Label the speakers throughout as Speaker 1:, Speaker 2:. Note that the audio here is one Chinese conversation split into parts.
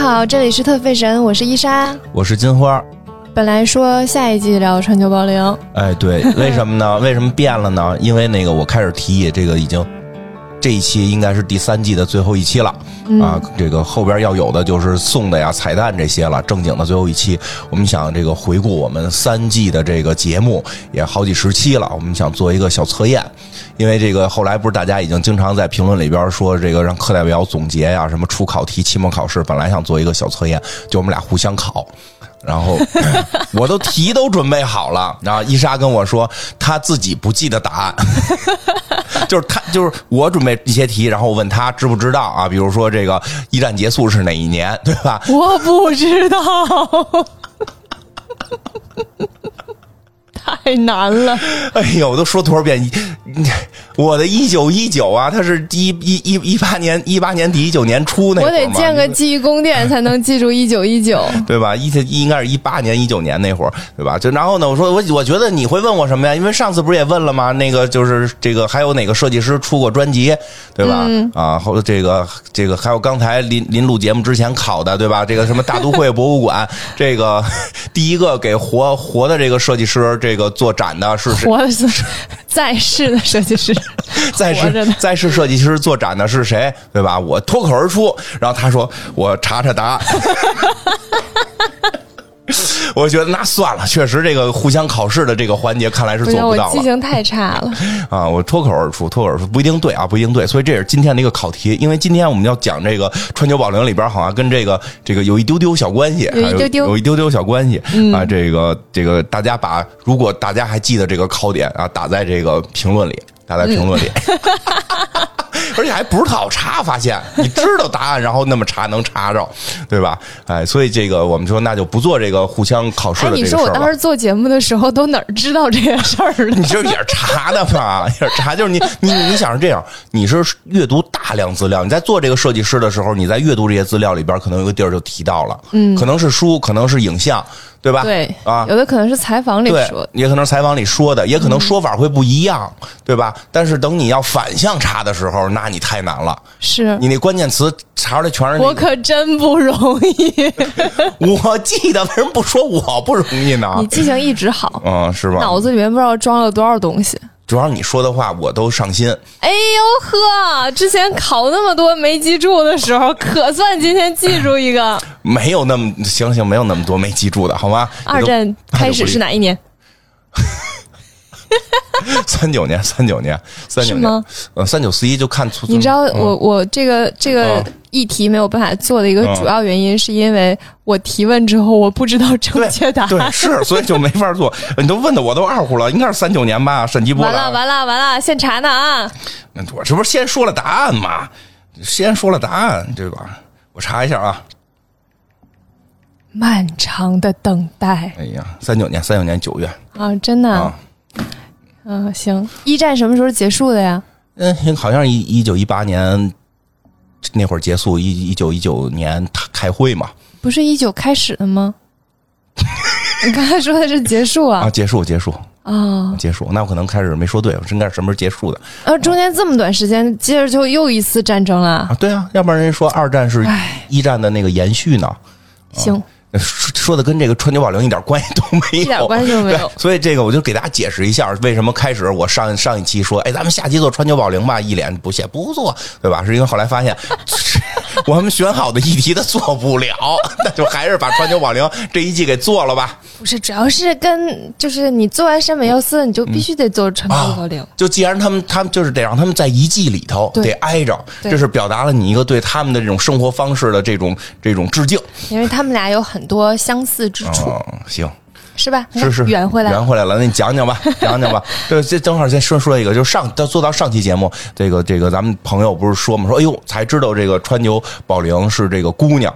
Speaker 1: 好，这里是特费神，我是伊莎。
Speaker 2: 我是金花。
Speaker 1: 本来说下一季聊川久保龄，
Speaker 2: 哎，对，为什么呢？为什么变了呢？因为那个我开始提议，这个已经这一期应该是第三季的最后一期了啊。这个后边要有的就是送的呀、彩蛋这些了。正经的最后一期，我们想这个回顾我们三季的这个节目也好几十期了，我们想做一个小测验。因为这个后来不是大家已经经常在评论里边说这个让课代表总结呀，什么出考题、期末考试，本来想做一个小测验，就我们俩互相考。然后 我都题都准备好了，然后伊莎跟我说她自己不记得答案，就是他就是我准备一些题，然后我问他知不知道啊？比如说这个一战结束是哪一年，对吧？
Speaker 1: 我不知道，太难了。
Speaker 2: 哎呦，我都说多少遍，我的一九一九啊，他是一一一一八年一八年底一九年初那会儿
Speaker 1: 我得建个记忆宫殿才能记住 一九一九。
Speaker 2: 对吧？一应该是一八年一九年那会儿，对吧？就然后呢，我说我我觉得你会问我什么呀？因为上次不是也问了吗？那个就是这个还有哪个设计师出过专辑，对吧？啊，后这个这个还有刚才临临录节目之前考的，对吧？这个什么大都会博物馆，这个第一个给活活的这个设计师这个做展的是谁？
Speaker 1: 活的是在世的设计师，
Speaker 2: 在世在世设计师做展的是谁？对吧？我脱口而出，然后他说我查查答案。我觉得那算了，确实这个互相考试的这个环节看来是做不到了。
Speaker 1: 我记性太差了
Speaker 2: 啊！我脱口而出，脱口而出不一定对啊，不一定对。所以这也是今天的一个考题，因为今天我们要讲这个川久保玲里边好像跟这个这个有一丢丢小关系，
Speaker 1: 有一丢丢
Speaker 2: 有一丢丢小关系啊。这个这个大家把如果大家还记得这个考点啊，打在这个评论里，打在评论里。而且还不是特好查，发现你知道答案，然后那么查能查着，对吧？哎，所以这个我们说那就不做这个互相考试的这个
Speaker 1: 事儿你说我当时做节目的时候都哪儿知道这个事儿了？
Speaker 2: 你这也是查的嘛？也是查，就是你你你想是这样，你是阅读大量资料，你在做这个设计师的时候，你在阅读这些资料里边，可能有个地儿就提到了，嗯，可能是书，可能是影像。对吧？
Speaker 1: 对
Speaker 2: 啊，
Speaker 1: 有的可能是采访里说，
Speaker 2: 也可能采访里说的，也可能说法会不一样，对吧？但是等你要反向查的时候，那你太难了。
Speaker 1: 是
Speaker 2: 你那关键词查出来全是。
Speaker 1: 我可真不容易。
Speaker 2: 我记得为什么不说我不容易呢？
Speaker 1: 你记性一直好，
Speaker 2: 嗯，是吧？
Speaker 1: 脑子里面不知道装了多少东西。
Speaker 2: 主要你说的话我都上心。
Speaker 1: 哎呦呵，之前考那么多没记住的时候，可算今天记住一个。
Speaker 2: 没有那么行行，没有那么多没记住的，好吗？
Speaker 1: 二战开始是哪一年？
Speaker 2: 三九年，三九年，三九年。呃，三九四一就看出。
Speaker 1: 你知道我我这个这个议题没有办法做的一个主要原因，是因为我提问之后我不知道正确答案。
Speaker 2: 对，是，所以就没法做。你都问的我都二乎了，应该是三九年吧？审计部。
Speaker 1: 完了完了完了，现查呢啊！
Speaker 2: 我这不是先说了答案吗？先说了答案，对吧？我查一下啊。
Speaker 1: 漫长的等待。
Speaker 2: 哎呀，三九年，三九年九月
Speaker 1: 啊，真的。嗯，行。一战什么时候结束的呀？
Speaker 2: 嗯，好像一一九一八年那会儿结束，一一九一九年他开会嘛。
Speaker 1: 不是一九开始的吗？你刚才说的是结束啊？
Speaker 2: 啊，结束，结束
Speaker 1: 啊，
Speaker 2: 结束。那我可能开始没说对，我应该是什么时候结束的？
Speaker 1: 呃，中间这么短时间，接着就又一次战争了啊？
Speaker 2: 对啊，要不然人说二战是一战的那个延续呢？
Speaker 1: 行。
Speaker 2: 说说的跟这个川久保玲一点关系都没有，
Speaker 1: 一点关系都没有。
Speaker 2: 所以这个我就给大家解释一下，为什么开始我上上一期说，哎，咱们下期做川久保玲吧，一脸不屑，不做，对吧？是因为后来发现。我们选好的议题他做不了，那就还是把川久保玲这一季给做了吧。
Speaker 1: 不是，主要是跟就是你做完山本耀司，你就必须得做川久保玲。
Speaker 2: 就既然他们他们就是得让他们在一季里头得挨着，这是表达了你一个对他们的这种生活方式的这种这种致敬。
Speaker 1: 因为他们俩有很多相似之处。
Speaker 2: 行。
Speaker 1: 是吧？
Speaker 2: 是是
Speaker 1: 圆回来，
Speaker 2: 圆回来了。那你讲讲吧，讲讲吧。这，这正好先说说一个，就上到做到上期节目，这个这个咱们朋友不是说嘛，说哎呦，才知道这个川牛宝玲是这个姑娘，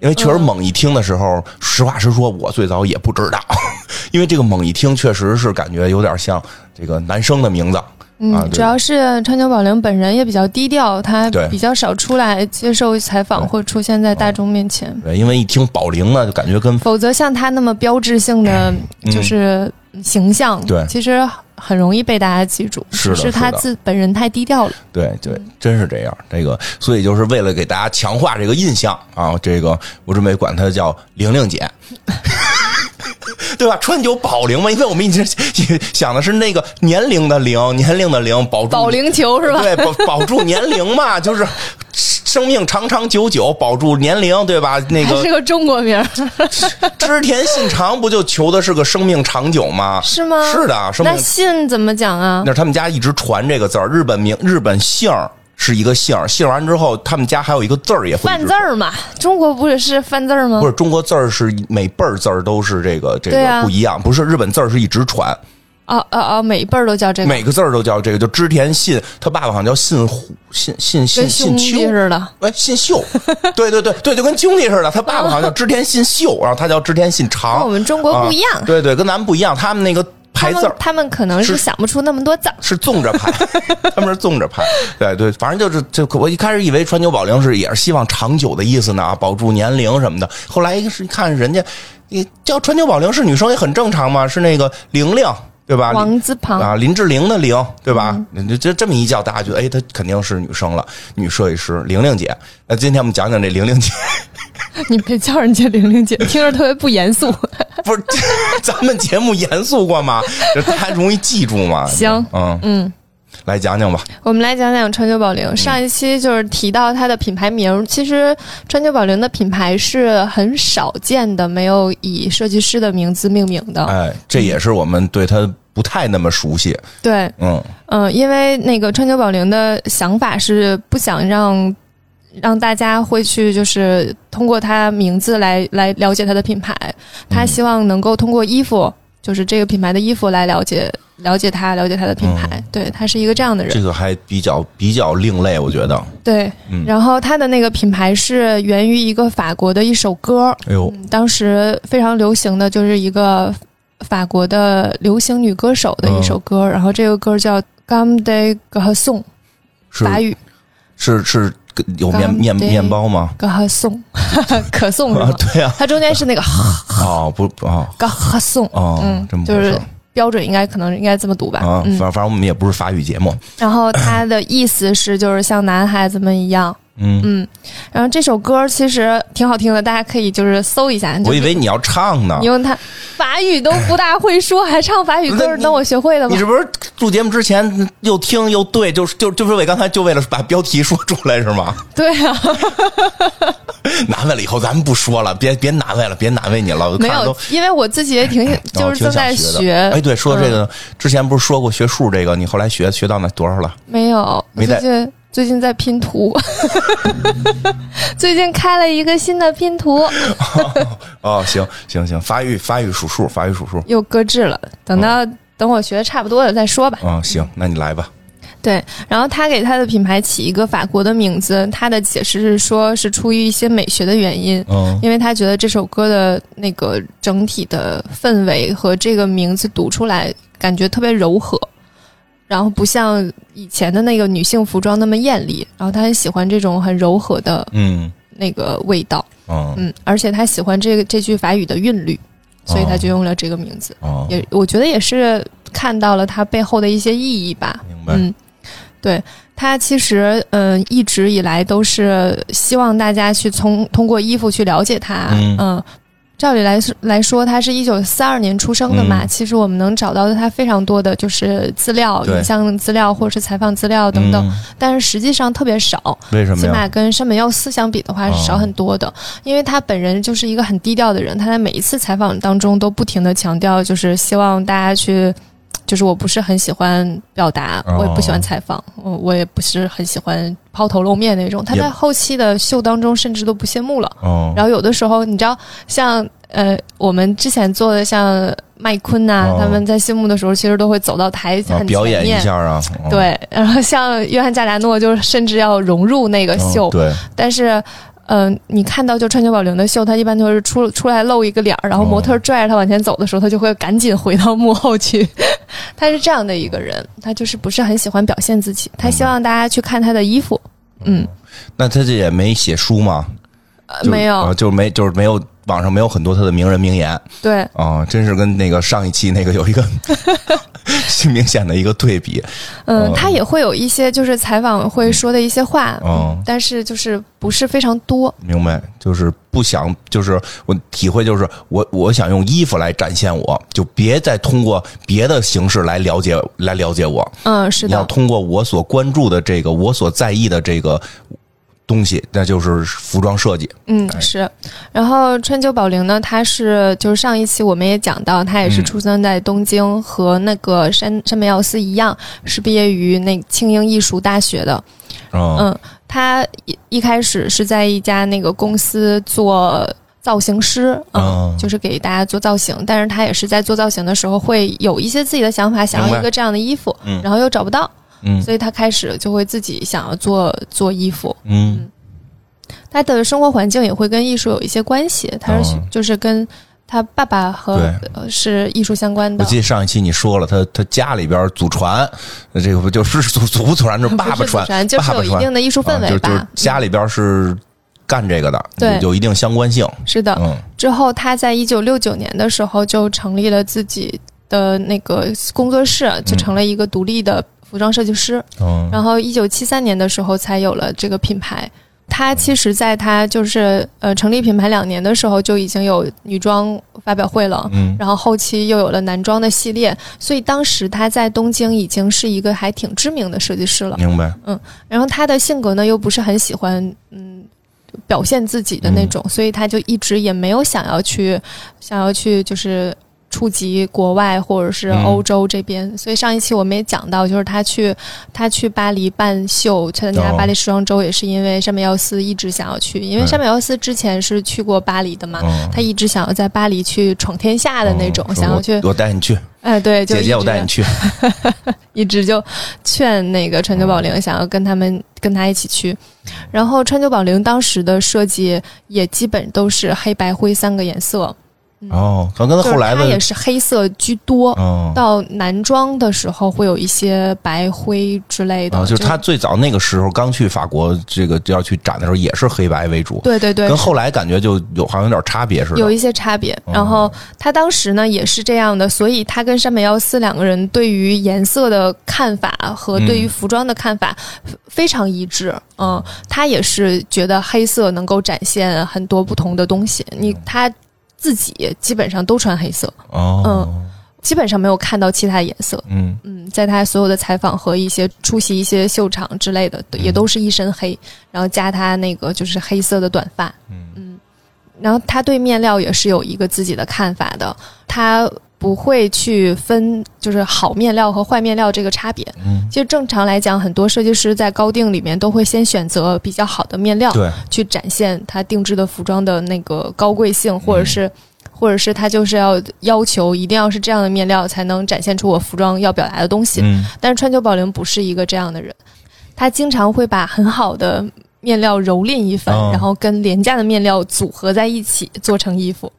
Speaker 2: 因为确实猛一听的时候，实话实说，我最早也不知道，因为这个猛一听确实是感觉有点像这个男生的名字。
Speaker 1: 嗯，主要是川久保玲本人也比较低调，他比较少出来接受采访或出现在大众面前。
Speaker 2: 对，因为一听保玲呢，就感觉跟
Speaker 1: 否则像他那么标志性的就是形象，
Speaker 2: 对，
Speaker 1: 其实很容易被大家记住，
Speaker 2: 是
Speaker 1: 是他
Speaker 2: 是的
Speaker 1: 自本人太低调了。
Speaker 2: 对对，真是这样。这个，所以就是为了给大家强化这个印象啊，这个我准备管她叫玲玲姐。对吧？川久保龄嘛，因为我们一直想的是那个年龄的龄，年龄的龄，保住
Speaker 1: 保龄球是吧？
Speaker 2: 对，保保住年龄嘛，就是生命长长久久，保住年龄，对吧？那个
Speaker 1: 还是个中国名儿，
Speaker 2: 织田信长不就求的是个生命长久吗？
Speaker 1: 是吗？
Speaker 2: 是的，生命
Speaker 1: 那信怎么讲啊
Speaker 2: 那？是他们家一直传这个字儿，日本名日本姓儿是一个姓儿，姓完之后，他们家还有一个字儿也会一
Speaker 1: 范字儿嘛，中国不是是范字儿吗？
Speaker 2: 不是中国字儿是每辈儿字儿都是这个这个不一样，不是日本字儿是一直传，
Speaker 1: 哦哦哦，每一辈儿都叫这个，
Speaker 2: 每个字儿都叫这个，就织田信，他爸爸好像叫信虎信信信信秋
Speaker 1: 弟。似的。
Speaker 2: 哎，信秀，对对对对，就跟兄弟似的。他爸爸好像叫织田信秀，然后他叫织田信长。
Speaker 1: 跟我们中国不一样
Speaker 2: 啊对对，跟咱们不一样。他们那个
Speaker 1: 他
Speaker 2: 排字儿
Speaker 1: 他们可能是
Speaker 2: 是
Speaker 1: 想不出那么多字儿。
Speaker 2: 是纵着排，他们是纵着排。对对，反正就是就我一开始以为川久保玲是也是希望长久的意思呢，保住年龄什么的。后来一个是看人家，你叫川久保玲是女生也很正常嘛，是那个玲玲。对吧？
Speaker 1: 王字旁
Speaker 2: 啊，林志玲的玲，对吧？就就这么一叫，大家觉得哎，她肯定是女生了，女设计师玲玲姐。那今天我们讲讲这玲玲姐，
Speaker 1: 你别叫人家玲玲姐，听着特别不严肃。
Speaker 2: 不是 咱们节目严肃过吗？这太容易记住吗。
Speaker 1: 行
Speaker 2: 嗯
Speaker 1: 嗯，
Speaker 2: 来讲讲吧。
Speaker 1: 我们来讲讲川久保玲。上一期就是提到它的品牌名，其实川久保玲的品牌是很少见的，没有以设计师的名字命名的。
Speaker 2: 哎，这也是我们对它不太那么熟悉。
Speaker 1: 对，
Speaker 2: 嗯
Speaker 1: 嗯，因为那个川久保玲的想法是不想让让大家会去就是通过他名字来来了解他的品牌，他希望能够通过衣服，就是这个品牌的衣服来了解了解他，了解他的品牌。对他是一个这样的人。
Speaker 2: 这个还比较比较另类，我觉得。
Speaker 1: 对，
Speaker 2: 嗯。
Speaker 1: 然后他的那个品牌是源于一个法国的一首歌，
Speaker 2: 哎呦，
Speaker 1: 嗯当时非常流行的就是一个法国的流行女歌手的一首歌，然后这个歌叫《Gam de g a s o n
Speaker 2: 是
Speaker 1: 法语
Speaker 2: 是是有面面面包吗
Speaker 1: ？s o n 可颂是
Speaker 2: 啊，
Speaker 1: 吗？
Speaker 2: 对啊，
Speaker 1: 它中间是那个
Speaker 2: 哦不不哦。
Speaker 1: 嘎哈送
Speaker 2: 哦，
Speaker 1: 嗯
Speaker 2: 这么，
Speaker 1: 就是标准应该可能应该这么读吧。
Speaker 2: 啊，
Speaker 1: 嗯。
Speaker 2: 反，反正我们也不是法语节目，
Speaker 1: 然后它的意思是就是像男孩子们一样，
Speaker 2: 嗯，
Speaker 1: 嗯，然后这首歌其实挺好听的，大家可以就是搜一下。
Speaker 2: 我以为你要唱呢
Speaker 1: 你。用它法语都不大会说，还唱法语歌等我学会了吧
Speaker 2: 你？是不是录节目之前又听又对，就是就就是为刚才就为了把标题说出来是吗？
Speaker 1: 对啊，
Speaker 2: 难为了，以后咱们不说了，别别难为了，别难为你了，
Speaker 1: 没有，因为我自己也挺，
Speaker 2: 哦
Speaker 1: 就是正在
Speaker 2: 学。哎，对，说这
Speaker 1: 嗯
Speaker 2: 个之前不是说过学数这个，你后来学学到那多少了？
Speaker 1: 没有，
Speaker 2: 没带
Speaker 1: 最近在拼图，最近开了一个新的拼图，
Speaker 2: 哦，行行行，发育发育数数，发育数数。
Speaker 1: 又搁置了，等到。等我学的差不多了再说吧。
Speaker 2: 啊、行，那你来吧。
Speaker 1: 对，然后他给他的品牌起一个法国的名字，他的解释是说是出于一些美学的原因，
Speaker 2: 嗯
Speaker 1: 因为他觉得这首歌的那个整体的氛围和这个名字读出来感觉特别柔和，然后不像以前的那个女性服装那么艳丽，然后她很喜欢这种很柔和的
Speaker 2: 嗯。
Speaker 1: 那个味道，
Speaker 2: 嗯
Speaker 1: 嗯，而且她喜欢这个这句法语的韵律，所以她就用了这个名字，
Speaker 2: 哦，
Speaker 1: 也我觉得也是看到了它背后的一些意义吧，
Speaker 2: 明白。
Speaker 1: 嗯，对，他其实嗯、呃一直以来都是希望大家去从通过衣服去了解他，
Speaker 2: 嗯
Speaker 1: 照理来说来说，他是一九四二年出生的嘛，
Speaker 2: 嗯
Speaker 1: 其实我们能找到的他非常多的就是资料、影像资料或者是采访资料等等，
Speaker 2: 嗯
Speaker 1: 但是实际上特别少，
Speaker 2: 为什么？
Speaker 1: 起码跟山本耀司相比的话是少很多的，因为他本人就是一个很低调的人，他在每一次采访当中都不停的强调，就是希望大家去。就是我不是很喜欢表达，
Speaker 2: 哦
Speaker 1: 我也不喜欢采访，我我也不是很喜欢抛头露面那种。他在后期的秀当中甚至都不谢幕了。
Speaker 2: 哦，
Speaker 1: 然后有的时候，你知道，像呃，我们之前做的像麦昆呐、
Speaker 2: 哦
Speaker 1: 他们在谢幕的时候，其实都会走到台
Speaker 2: 前
Speaker 1: 很
Speaker 2: 表演。一下啊。哦
Speaker 1: 对，然后像约翰加达诺，就甚至要融入那个秀，
Speaker 2: 哦对，
Speaker 1: 但是。嗯、你看到就川久保玲的秀，他一般就是出出来露一个脸儿，然后模特拽着他往前走的时候，他就会赶紧回到幕后去。他是这样的一个人，他就是不是很喜欢表现自己，他希望大家去看他的衣服。嗯，
Speaker 2: 那他这也没写书吗？
Speaker 1: 呃没有，
Speaker 2: 啊就是没就是没有网上没有很多他的名人名言
Speaker 1: 对，
Speaker 2: 啊，真是跟那个上一期那个有一个 明显的一个对比。
Speaker 1: 嗯，
Speaker 2: 嗯
Speaker 1: 他也会有一些就是采访会说的一些话，
Speaker 2: 嗯
Speaker 1: 但是就是不是非常多。
Speaker 2: 明白，就是不想，就是我体会，就是我我想用衣服来展现我，就别再通过别的形式来了解来了解我。
Speaker 1: 嗯，是
Speaker 2: 的要，通过我所关注的这个，我所在意的这个东西，那就是服装设计。
Speaker 1: 嗯是。然后川久保玲呢，她是就是上一期我们也讲到，她也是
Speaker 2: 嗯
Speaker 1: 出生在东京，和那个山山本耀司一样，是毕业于那庆应艺术大学的。
Speaker 2: 嗯
Speaker 1: 嗯，他一一开始是在一家那个公司做造型师，嗯，
Speaker 2: 哦
Speaker 1: 就是给大家做造型。但是他也是在做造型的时候，会有一些自己的想法，想要一个这样的衣服，
Speaker 2: 嗯
Speaker 1: 然后又找不到，
Speaker 2: 嗯。
Speaker 1: 所以他开始就会自己想要做做衣服。
Speaker 2: 嗯。
Speaker 1: 他的生活环境也会跟艺术有一些关系，他是、
Speaker 2: 哦。
Speaker 1: 就是跟他爸爸和呃是艺术相关的。
Speaker 2: 我记得上一期你说了，他他家里边祖传，这个不就是祖祖不 祖传，就是爸爸
Speaker 1: 传，就是有一定的艺术氛围吧。
Speaker 2: 就是家里边是干这个的，
Speaker 1: 对。
Speaker 2: 有有一定相关性。
Speaker 1: 是的，
Speaker 2: 嗯。
Speaker 1: 之后，他在一九六九年的时候就成立了自己的那个工作室，就成了一个独立的服装设计师。
Speaker 2: 嗯
Speaker 1: 然后，一九七三年的时候才有了这个品牌。他其实，在他就是呃成立品牌两年的时候，就已经有女装发表会了。
Speaker 2: 嗯
Speaker 1: 然后后期又有了男装的系列，所以当时他在东京已经是一个还挺知名的设计师了。
Speaker 2: 明白。
Speaker 1: 嗯然后他的性格呢，又不是很喜欢嗯表现自己的那种，所以他就一直也没有想要去想要去就是触及国外或者是欧洲这边。所以上一期我们也讲到，就是他去他去巴黎办秀，参加
Speaker 2: 哦
Speaker 1: 巴黎时装周，也是因为山本耀司一直想要去，因为山本耀司之前是去过巴黎的嘛。
Speaker 2: 嗯，
Speaker 1: 他一直想要在巴黎去闯天下的那种，
Speaker 2: 嗯
Speaker 1: 想要去
Speaker 2: 我，带你去，
Speaker 1: 哎，对，就
Speaker 2: 姐姐，我带你去。
Speaker 1: 一直就劝那个川久保玲想要跟他们跟他一起去，然后川久保玲当时的设计也基本都是黑白灰三个颜色，
Speaker 2: 哦，可能跟他后来
Speaker 1: 就是它也，是黑色居多。
Speaker 2: 嗯，
Speaker 1: 到男装的时候会有一些白灰之类的，
Speaker 2: 啊，就是他最早那个时候刚去法国，这个要去展的时候也是黑白为主，
Speaker 1: 对对对，
Speaker 2: 跟后来感觉就有好像有点差别似的。
Speaker 1: 有一些差别。
Speaker 2: 哦
Speaker 1: 然后他当时呢也是这样的，所以他跟山本耀司两个人对于颜色的看法和对于服装的看法非常一致。嗯，他也是觉得黑色能够展现很多不同的东西。你他自己基本上都穿黑色，
Speaker 2: 哦，
Speaker 1: 基本上没有看到其他颜色。
Speaker 2: 嗯。
Speaker 1: 嗯，在他所有的采访和一些出席一些秀场之类的，也都是一身黑，然后加他那个就是黑色的短发。
Speaker 2: 嗯。
Speaker 1: 然后他对面料也是有一个自己的看法的，他不会去分就是好面料和坏面料这个差别。
Speaker 2: 嗯，
Speaker 1: 其实正常来讲，很多设计师在高定里面都会先选择比较好的面料，
Speaker 2: 对，
Speaker 1: 去展现他定制的服装的那个高贵性，或者是。或者是他就是要要求一定要是这样的面料才能展现出我服装要表达的东西，
Speaker 2: 嗯
Speaker 1: 但是川久保玲不是一个这样的人，他经常会把很好的面料蹂躏一番，
Speaker 2: 哦
Speaker 1: 然后跟廉价的面料组合在一起做成衣服。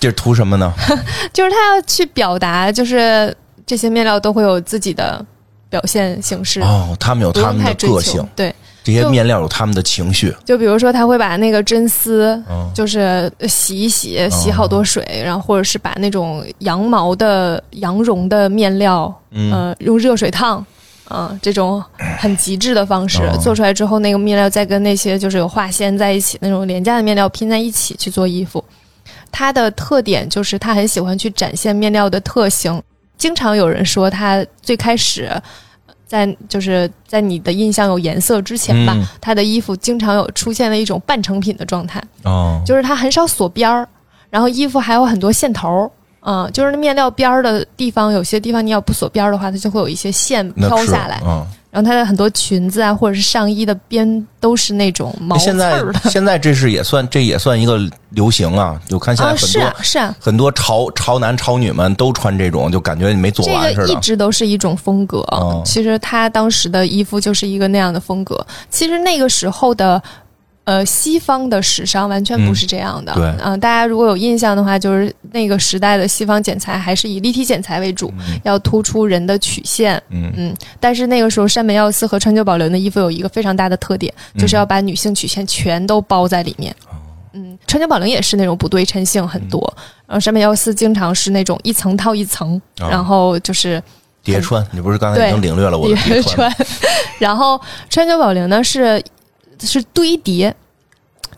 Speaker 2: 这是图什么呢？
Speaker 1: 就是他要去表达，就是这些面料都会有自己的表现形式，
Speaker 2: 哦，他们有他们的个性，。
Speaker 1: 对，
Speaker 2: 这些面料有他们的情绪。
Speaker 1: 就比如说他会把那个真丝。
Speaker 2: 嗯
Speaker 1: 就是洗一洗，洗好多水，然后或者是把那种羊毛的羊绒的面料，
Speaker 2: 嗯
Speaker 1: 呃，用热水烫，啊、这种很极致的方式、
Speaker 2: 哦
Speaker 1: 做出来之后，那个面料再跟那些就是有化纤在一起那种廉价的面料拼在一起去做衣服。它的特点就是它很喜欢去展现面料的特性。经常有人说，它最开始在就是在你的印象有颜色之前吧，
Speaker 2: 嗯
Speaker 1: 它的衣服经常有出现了一种半成品的状态。
Speaker 2: 哦，
Speaker 1: 就是它很少锁边儿，然后衣服还有很多线头儿，嗯，就是那面料边儿的地方，有些地方你要不锁边儿的话，它就会有一些线飘下来。
Speaker 2: 嗯，
Speaker 1: 然后它的很多裙子啊，或者是上衣的边都是那种毛刺
Speaker 2: 现在
Speaker 1: 儿的。
Speaker 2: 现在这是也算这也算一个流行啊！就看现在
Speaker 1: 啊，
Speaker 2: 很多、
Speaker 1: 是啊，是啊，
Speaker 2: 很多潮潮男潮女们都穿这种，就感觉你没做
Speaker 1: 这
Speaker 2: 完似的。
Speaker 1: 个一直都是一种风格。
Speaker 2: 嗯
Speaker 1: 其实他当时的衣服就是一个那样的风格。其实那个时候的。呃，西方的时尚完全不是这样的。
Speaker 2: 嗯对
Speaker 1: 嗯、大家如果有印象的话，就是那个时代的西方剪裁还是以立体剪裁为主，要突出人的曲线。
Speaker 2: 嗯
Speaker 1: 嗯，但是那个时候山本耀司和川久保玲的衣服有一个非常大的特点，就是要把女性曲线全都包在里面。嗯，川久保玲也是那种不对称性很多，然后山本耀司经常是那种一层套一层，
Speaker 2: 啊
Speaker 1: 然后就是
Speaker 2: 叠穿，你不是刚才已经领略了我的叠？穿，
Speaker 1: 然后川久保玲呢是是堆叠。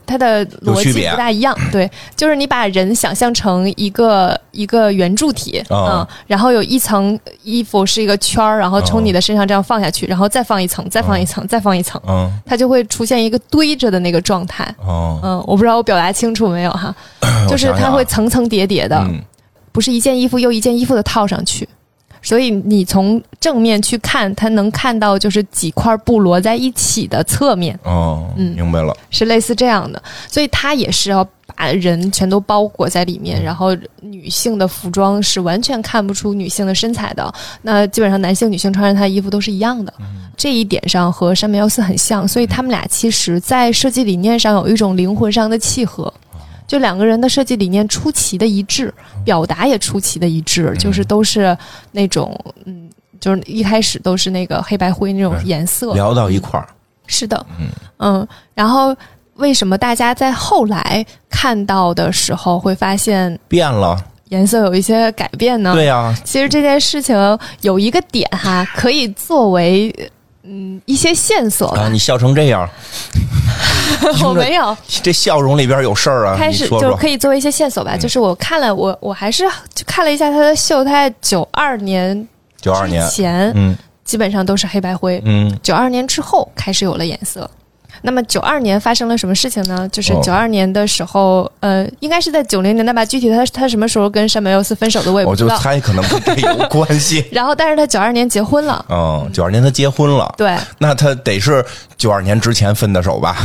Speaker 1: 它的逻辑不大一样，对，就是你把人想象成一个一个圆柱体，
Speaker 2: 啊
Speaker 1: 嗯，然后有一层衣服是一个圈儿，然后从你的身上这样放下去，然后再放一层，再放一层，再放一层，
Speaker 2: 嗯
Speaker 1: 它就会出现一个堆着的那个状态。
Speaker 2: 哦，
Speaker 1: 嗯，我不知道我表达清楚没有哈，就是它会层层叠叠的，
Speaker 2: 嗯。
Speaker 1: 不是一件衣服又一件衣服的套上去，所以你从正面去看，它能看到就是几块布摞在一起的侧面，
Speaker 2: 哦，
Speaker 1: 嗯。
Speaker 2: 明白了。
Speaker 1: 是类似这样的，所以它也是要把人全都包裹在里面，然后女性的服装是完全看不出女性的身材的，那基本上男性、女性穿上它的衣服都是一样的，这一点上和山本耀司很像，所以他们俩其实在设计理念上有一种灵魂上的契合。就两个人的设计理念出奇的一致，表达也出奇的一致，就是都是那种嗯，就是一开始都是那个黑白灰那种颜色，
Speaker 2: 聊到一块儿，
Speaker 1: 是的，嗯。嗯然后为什么大家在后来看到的时候会发现
Speaker 2: 变了。
Speaker 1: 颜色有一些改变呢？
Speaker 2: 对呀，
Speaker 1: 其实这件事情有一个点哈，可以作为嗯一些线索吧。
Speaker 2: 啊，你笑成这样，
Speaker 1: 我没有
Speaker 2: 这笑容里边有事儿啊！
Speaker 1: 开始就是可以作为一些线索吧。就是我看了，我我还是就看了一下他的秀，他在九二年
Speaker 2: 九二年，
Speaker 1: 前
Speaker 2: 嗯
Speaker 1: 基本上都是黑白灰，
Speaker 2: 嗯
Speaker 1: 九二年之后开始有了颜色。那么九二年发生了什么事情呢？就是
Speaker 2: 哦
Speaker 1: 九二年的时候，呃，应该是在九零年代吧。具体他他什么时候跟山本耀司分手的我也不
Speaker 2: 我就
Speaker 1: 知道。
Speaker 2: 猜可能跟这有关系。
Speaker 1: 然后，但是他九二年结婚了，
Speaker 2: 嗯，九二年他结婚了，
Speaker 1: 对，
Speaker 2: 那他得是九二年之前分的手吧？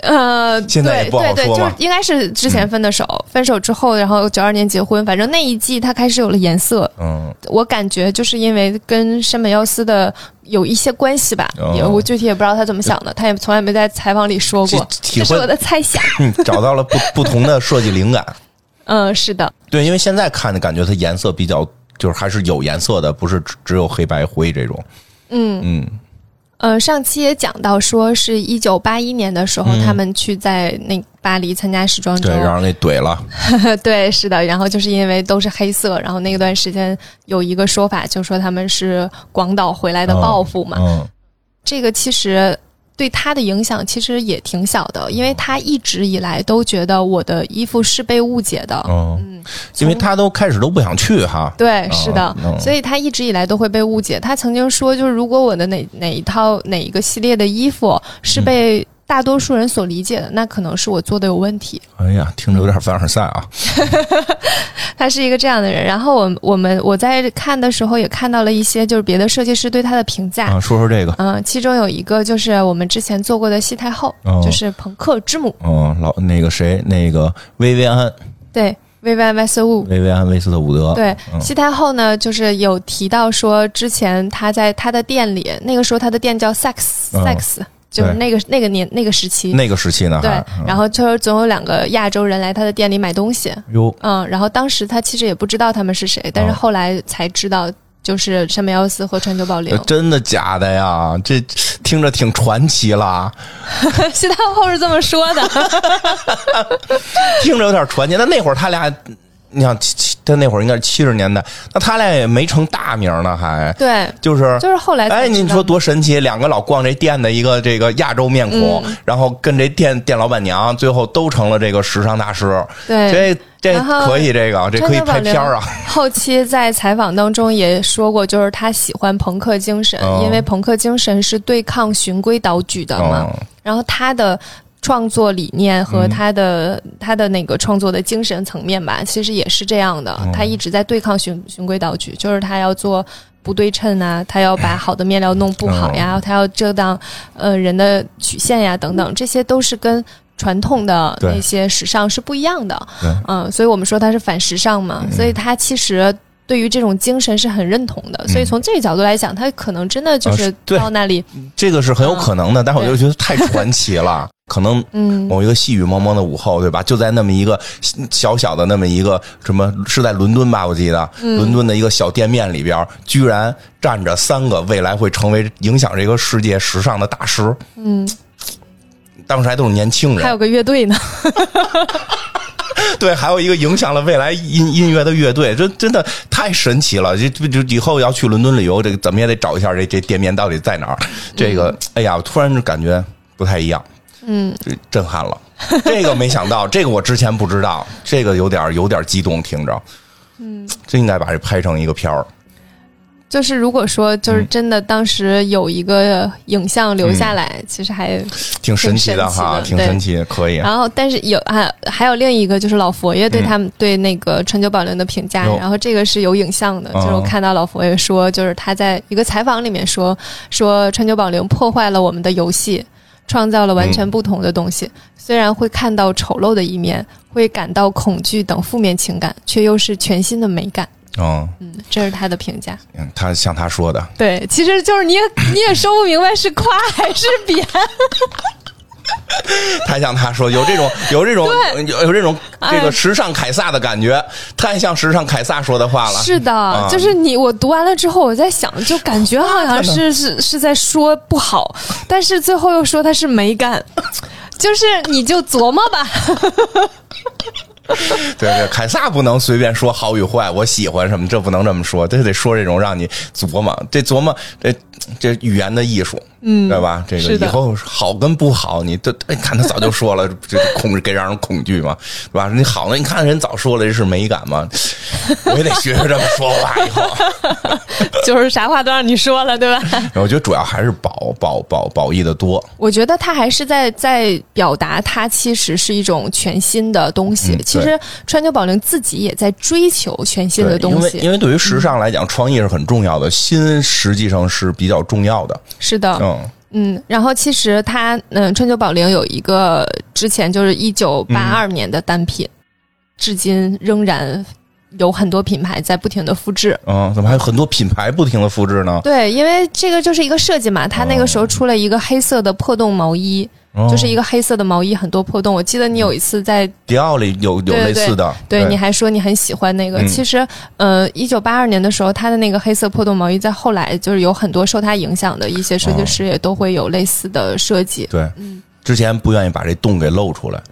Speaker 1: 呃，
Speaker 2: 现在也不好
Speaker 1: 对对对，
Speaker 2: 说嘛
Speaker 1: 就是应该是之前分的手，分手之后，然后九二年结婚，反正那一季他开始有了颜色。
Speaker 2: 嗯，
Speaker 1: 我感觉就是因为跟山本耀司的有一些关系吧，
Speaker 2: 哦
Speaker 1: 也我具体也不知道他怎么想的，他也从来没在采访里说过，这是我的猜想。
Speaker 2: 嗯找到了不不同的设计灵感。
Speaker 1: 嗯，是的，
Speaker 2: 对，因为现在看的感觉它颜色比较，就是还是有颜色的，不是只只有黑白灰这种。
Speaker 1: 嗯
Speaker 2: 嗯
Speaker 1: 呃，上期也讲到说是一九八一年的时候，
Speaker 2: 嗯
Speaker 1: 他们去在那巴黎参加时装周
Speaker 2: 对，，让人给怼了。
Speaker 1: 对，是的，然后就是因为都是黑色，然后那段时间有一个说法，就说他们是广岛回来的报复嘛。
Speaker 2: 嗯
Speaker 1: 这个其实对他的影响其实也挺小的，因为他一直以来都觉得我的衣服是被误解的。
Speaker 2: 嗯，
Speaker 1: 嗯，
Speaker 2: 因为他都开始都不想去哈。
Speaker 1: 对，是的，
Speaker 2: 嗯
Speaker 1: 所以他一直以来都会被误解。他曾经说，就是如果我的哪哪一套哪一个系列的衣服是
Speaker 2: 嗯
Speaker 1: 被大多数人所理解的，那可能是我做的有问题。
Speaker 2: 哎呀，听着有点凡尔赛啊。
Speaker 1: 他是一个这样的人。然后我我们我在看的时候也看到了一些就是别的设计师对他的评价。
Speaker 2: 啊，说说这个。
Speaker 1: 嗯，其中有一个就是我们之前做过的西太后，
Speaker 2: 哦
Speaker 1: 就是朋克之母，
Speaker 2: 嗯，老那个谁，那个薇薇安，
Speaker 1: 对，薇薇安·麦瑟伍。
Speaker 2: 薇薇安·威斯特伍德。
Speaker 1: 对，
Speaker 2: 嗯
Speaker 1: 西太后呢，就是有提到说，之前她在她的店里，那个时候她的店叫 Sex、
Speaker 2: 嗯
Speaker 1: Sex，就是那个那个年那个时期，
Speaker 2: 那个时期呢，
Speaker 1: 对
Speaker 2: 还，
Speaker 1: 然后就是总有两个亚洲人来他的店里买东西，
Speaker 2: 哟，
Speaker 1: 嗯，然后当时他其实也不知道他们是谁，但是
Speaker 2: 哦
Speaker 1: 后来才知道，就是山本耀司和川久保玲。
Speaker 2: 真的假的呀？这听着挺传奇了，
Speaker 1: 西太后是这么说的，
Speaker 2: 听着有点传奇。那那会儿他俩，你想七七，他那会儿应该是七十年代，那他俩也没成大名呢，还
Speaker 1: 对，
Speaker 2: 就是
Speaker 1: 就是后来才
Speaker 2: 哎，你说多神奇！两个老逛这店的一个这个亚洲面孔，
Speaker 1: 嗯
Speaker 2: 然后跟这店店老板娘，最后都成了这个时尚大师。
Speaker 1: 对。
Speaker 2: 这这可以，这个这可以拍片儿啊！
Speaker 1: 后期在采访当中也说过，就是他喜欢朋克精神，
Speaker 2: 哦
Speaker 1: 因为朋克精神是对抗循规蹈矩的嘛。
Speaker 2: 嗯
Speaker 1: 然后他的创作理念和他的、他的那个创作的精神层面吧，其实也是这样的。
Speaker 2: 哦。
Speaker 1: 他一直在对抗循循规蹈矩，就是他要做不对称啊，他要把好的面料弄不好呀，他要遮挡呃人的曲线呀等等，这些都是跟。传统的那些时尚是不一样的，嗯，所以我们说他是反时尚嘛，所以他其实对于这种精神是很认同的，所以从这个角度来讲，他可能真的就是到那里，
Speaker 2: 这个是很有可能的，但是我就觉得太传奇了。可能
Speaker 1: 嗯，
Speaker 2: 某一个细雨蒙蒙的午后，对吧？就在那么一个小小的那么一个什么，是在伦敦吧？我记得，
Speaker 1: 嗯
Speaker 2: 伦敦的一个小店面里边，居然站着三个未来会成为影响这个世界时尚的大师。
Speaker 1: 嗯，
Speaker 2: 当时还都是年轻人，
Speaker 1: 还有个乐队呢。
Speaker 2: 对，还有一个影响了未来音音乐的乐队，这真的太神奇了。这这以后要去伦敦旅游，这个怎么也得找一下这这店面到底在哪儿。这个，哎呀，我突然就感觉不太一样，
Speaker 1: 嗯，
Speaker 2: 震撼了。这个没想到，这个我之前不知道，这个有点有点激动，听着，
Speaker 1: 嗯，
Speaker 2: 真应该把这拍成一个片儿。
Speaker 1: 就是如果说就是真的当时有一个影像留下来，其实还
Speaker 2: 挺神奇
Speaker 1: 的
Speaker 2: 哈，挺
Speaker 1: 神
Speaker 2: 奇，可以。
Speaker 1: 然后，但是有还还有另一个就是老佛爷对他们对那个川久保玲的评价，然后这个是有影像的，就是我看到老佛爷说，就是他在一个采访里面说说川久保玲破坏了我们的游戏，创造了完全不同的东西，虽然会看到丑陋的一面，会感到恐惧等负面情感，却又是全新的美感。
Speaker 2: 哦
Speaker 1: 嗯，这是他的评价。
Speaker 2: 嗯，他像他说的，
Speaker 1: 对，其实就是你也你也说不明白是夸还是贬。
Speaker 2: 太像他说，有这种有这种有有这种这个时尚凯撒的感觉，太像时尚凯撒说的话了。
Speaker 1: 是的，就是你我读完了之后，我在想，就感觉好像 是是是在说不好，但是最后又说他是美感，就是你就琢磨吧。
Speaker 2: 对对，凯撒不能随便说好与坏，我喜欢什么，这不能这么说，这得说这种让你琢磨，这琢磨这这语言的艺术。
Speaker 1: 嗯，
Speaker 2: 对吧？这个以后好跟不好，你都 哎看他早就说了，这恐给让人恐惧嘛，对吧？你好呢，你看人早说了，这是美感嘛，我也得学学这么说话 以后，
Speaker 1: 就是啥话都让你说了，对吧？
Speaker 2: 我觉得主要还是褒褒褒褒义的多。
Speaker 1: 我觉得他还是在在表达，他其实是一种全新的东西。其实川久保玲自己也在追求全新的东
Speaker 2: 西，因为因为对于时尚来讲，创意是很重要的，新实际上是比较重要的。
Speaker 1: 是的，嗯。嗯，然后其实它，嗯，春秋宝玲有一个之前就是一九八二年的单品，至今仍然有很多品牌在不停的复制。
Speaker 2: 嗯，怎么还有很多品牌不停的复制呢？
Speaker 1: 对，因为这个就是一个设计嘛，它那个时候出了一个黑色的破洞毛衣。就是一个黑色的毛衣，很多破洞。我记得你有一次在
Speaker 2: 迪奥里有有类似的，
Speaker 1: 对，你还说你很喜欢那个。其实，呃，一九八二年的时候，他的那个黑色破洞毛衣，在后来就是有很多受他影响的一些设计师也都会有类似的设计。
Speaker 2: 对，之前不愿意把这洞给露出来，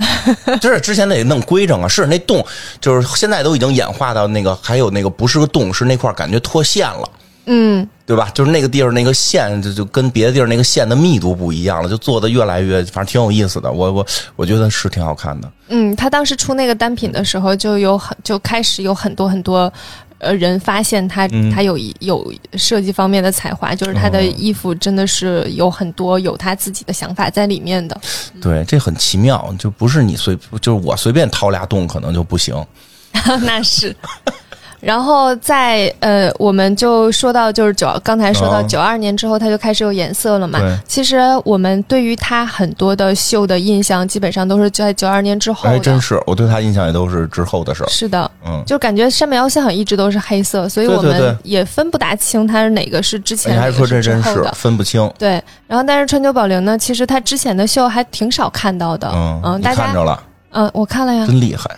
Speaker 2: 就是之前得弄规整啊。是那洞，就是现在都已经演化到那个，还有那个不是个洞，是那块感觉脱线了。
Speaker 1: 嗯，
Speaker 2: 对吧？就是那个地儿那个线，就就跟别的地儿那个线的密度不一样了，就做的越来越，反正挺有意思的。我我我觉得是挺好看的。
Speaker 1: 嗯，他当时出那个单品的时候，就有很就开始有很多很多呃人发现他他有有设计方面的才华，就是他的衣服真的是有很多有他自己的想法在里面的。
Speaker 2: 对，这很奇妙，就不是你随就是我随便掏俩洞可能就不行。
Speaker 1: 那是。然后在呃，我们就说到就是九，刚才说到九二年之后，它就开始有颜色了嘛。其实我们对于它很多的秀的印象，基本上都是在九二年之后。
Speaker 2: 还真是，我对它印象也都是之后的事儿。
Speaker 1: 是的，嗯，就感觉山本耀司好像一直都是黑色，所以我们也分不大清它是哪个是之前，
Speaker 2: 还说这真是分不清。
Speaker 1: 对，然后但是川久保玲呢，其实她之前的秀还挺少看到的。嗯
Speaker 2: 嗯，
Speaker 1: 大家
Speaker 2: 看着了。
Speaker 1: 嗯，我看了呀。
Speaker 2: 真厉害。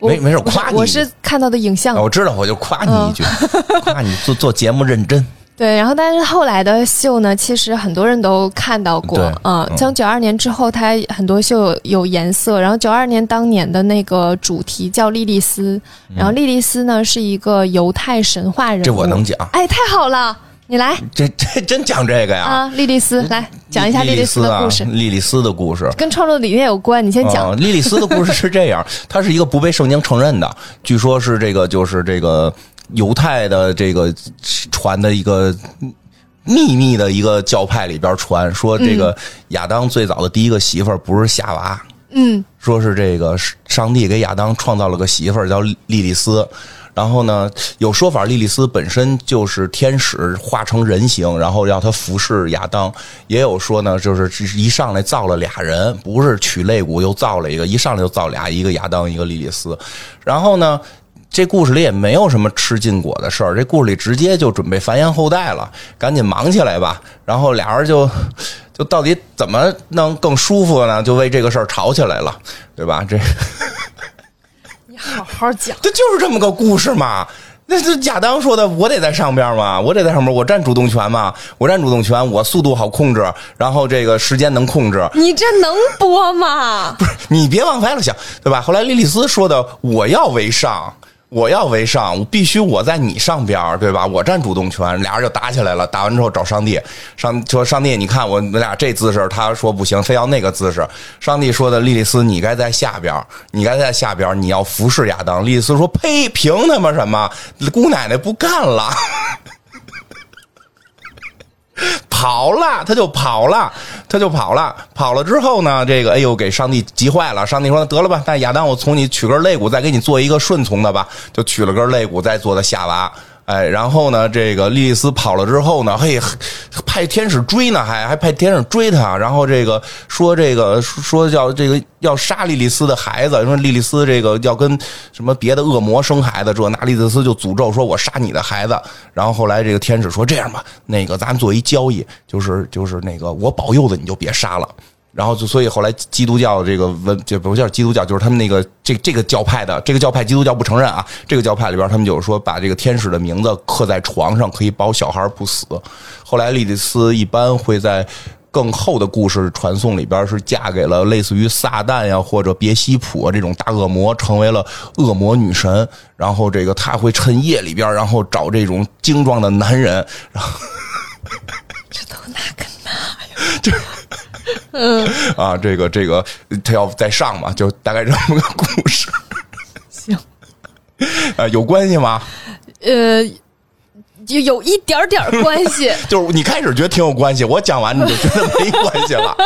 Speaker 2: 没没事，夸你。
Speaker 1: 我是看到的影像，
Speaker 2: 我知道，我就夸你一句，夸你做做节目认真。
Speaker 1: 对，然后但是后来的秀呢，其实很多人都看到过，嗯，从九二年之后，它很多秀有颜色。然后九二年当年的那个主题叫莉莉丝，然后莉莉丝呢是一个犹太神话人物，
Speaker 2: 这我能讲。
Speaker 1: 哎，太好了。你来，
Speaker 2: 这这真讲这个呀？
Speaker 1: 啊，莉莉丝，来讲一下莉莉丝的故事。
Speaker 2: 莉莉丝的故事
Speaker 1: 跟创作理念有关，你先讲。
Speaker 2: 莉莉丝的故事是这样，她是一个不被圣经承认的，据说是这个就是这个犹太的这个传的一个秘密的一个教派里边传说，这个亚当最早的第一个媳妇儿不是夏娃，
Speaker 1: 嗯，
Speaker 2: 说是这个上帝给亚当创造了个媳妇儿叫莉莉丝。然后呢，有说法，莉莉丝本身就是天使化成人形，然后让他服侍亚当。也有说呢，就是一上来造了俩人，不是取肋骨又造了一个，一上来就造俩，一个亚当，一个莉莉丝。然后呢，这故事里也没有什么吃禁果的事儿，这故事里直接就准备繁衍后代了，赶紧忙起来吧。然后俩人就就到底怎么能更舒服呢？就为这个事儿吵起来了，对吧？这。
Speaker 1: 好好讲，
Speaker 2: 这就是这么个故事嘛。那是亚当说的，我得在上边嘛，我得在上边，我占主动权嘛，我占主动权，我速度好控制，然后这个时间能控制。
Speaker 1: 你这能播吗？
Speaker 2: 不是，你别往歪了想，对吧？后来莉莉丝说的，我要为上。我要为上，我必须我在你上边对吧？我占主动权，俩人就打起来了。打完之后找上帝，上说上帝，你看我们俩这姿势，他说不行，非要那个姿势。上帝说的，莉莉丝，你该在下边，你该在下边，你要服侍亚当。莉莉丝说，呸，凭他妈什么？姑奶奶不干了。跑了，他就跑了，他就跑了。跑了之后呢，这个哎呦，给上帝急坏了。上帝说：“得了吧，那亚当，我从你取根肋骨，再给你做一个顺从的吧。”就取了根肋骨，再做的夏娃。哎，然后呢，这个莉莉丝跑了之后呢，嘿，派天使追呢，还还派天使追他。然后这个说这个说叫这个要杀莉莉丝的孩子，说莉莉丝这个要跟什么别的恶魔生孩子，这那莉莉丝就诅咒说我杀你的孩子。然后后来这个天使说这样吧，那个咱们做一交易，就是就是那个我保佑的你就别杀了。然后就所以后来基督教这个文就不叫基督教，就是他们那个这这个教派的这个教派基督教不承认啊。这个教派里边他们就是说把这个天使的名字刻在床上可以保小孩不死。后来莉莉丝一般会在更后的故事传颂里边是嫁给了类似于撒旦呀或者别西卜这种大恶魔，成为了恶魔女神。然后这个他会趁夜里边然后找这种精壮的男人。然后
Speaker 1: 这都哪跟哪呀？
Speaker 2: 就。嗯 啊，这个这个，他要再上嘛，就大概这么个故事。
Speaker 1: 行，
Speaker 2: 啊，有关系吗？
Speaker 1: 呃，有有一点点关系。
Speaker 2: 就是你开始觉得挺有关系，我讲完你就觉得没关系了。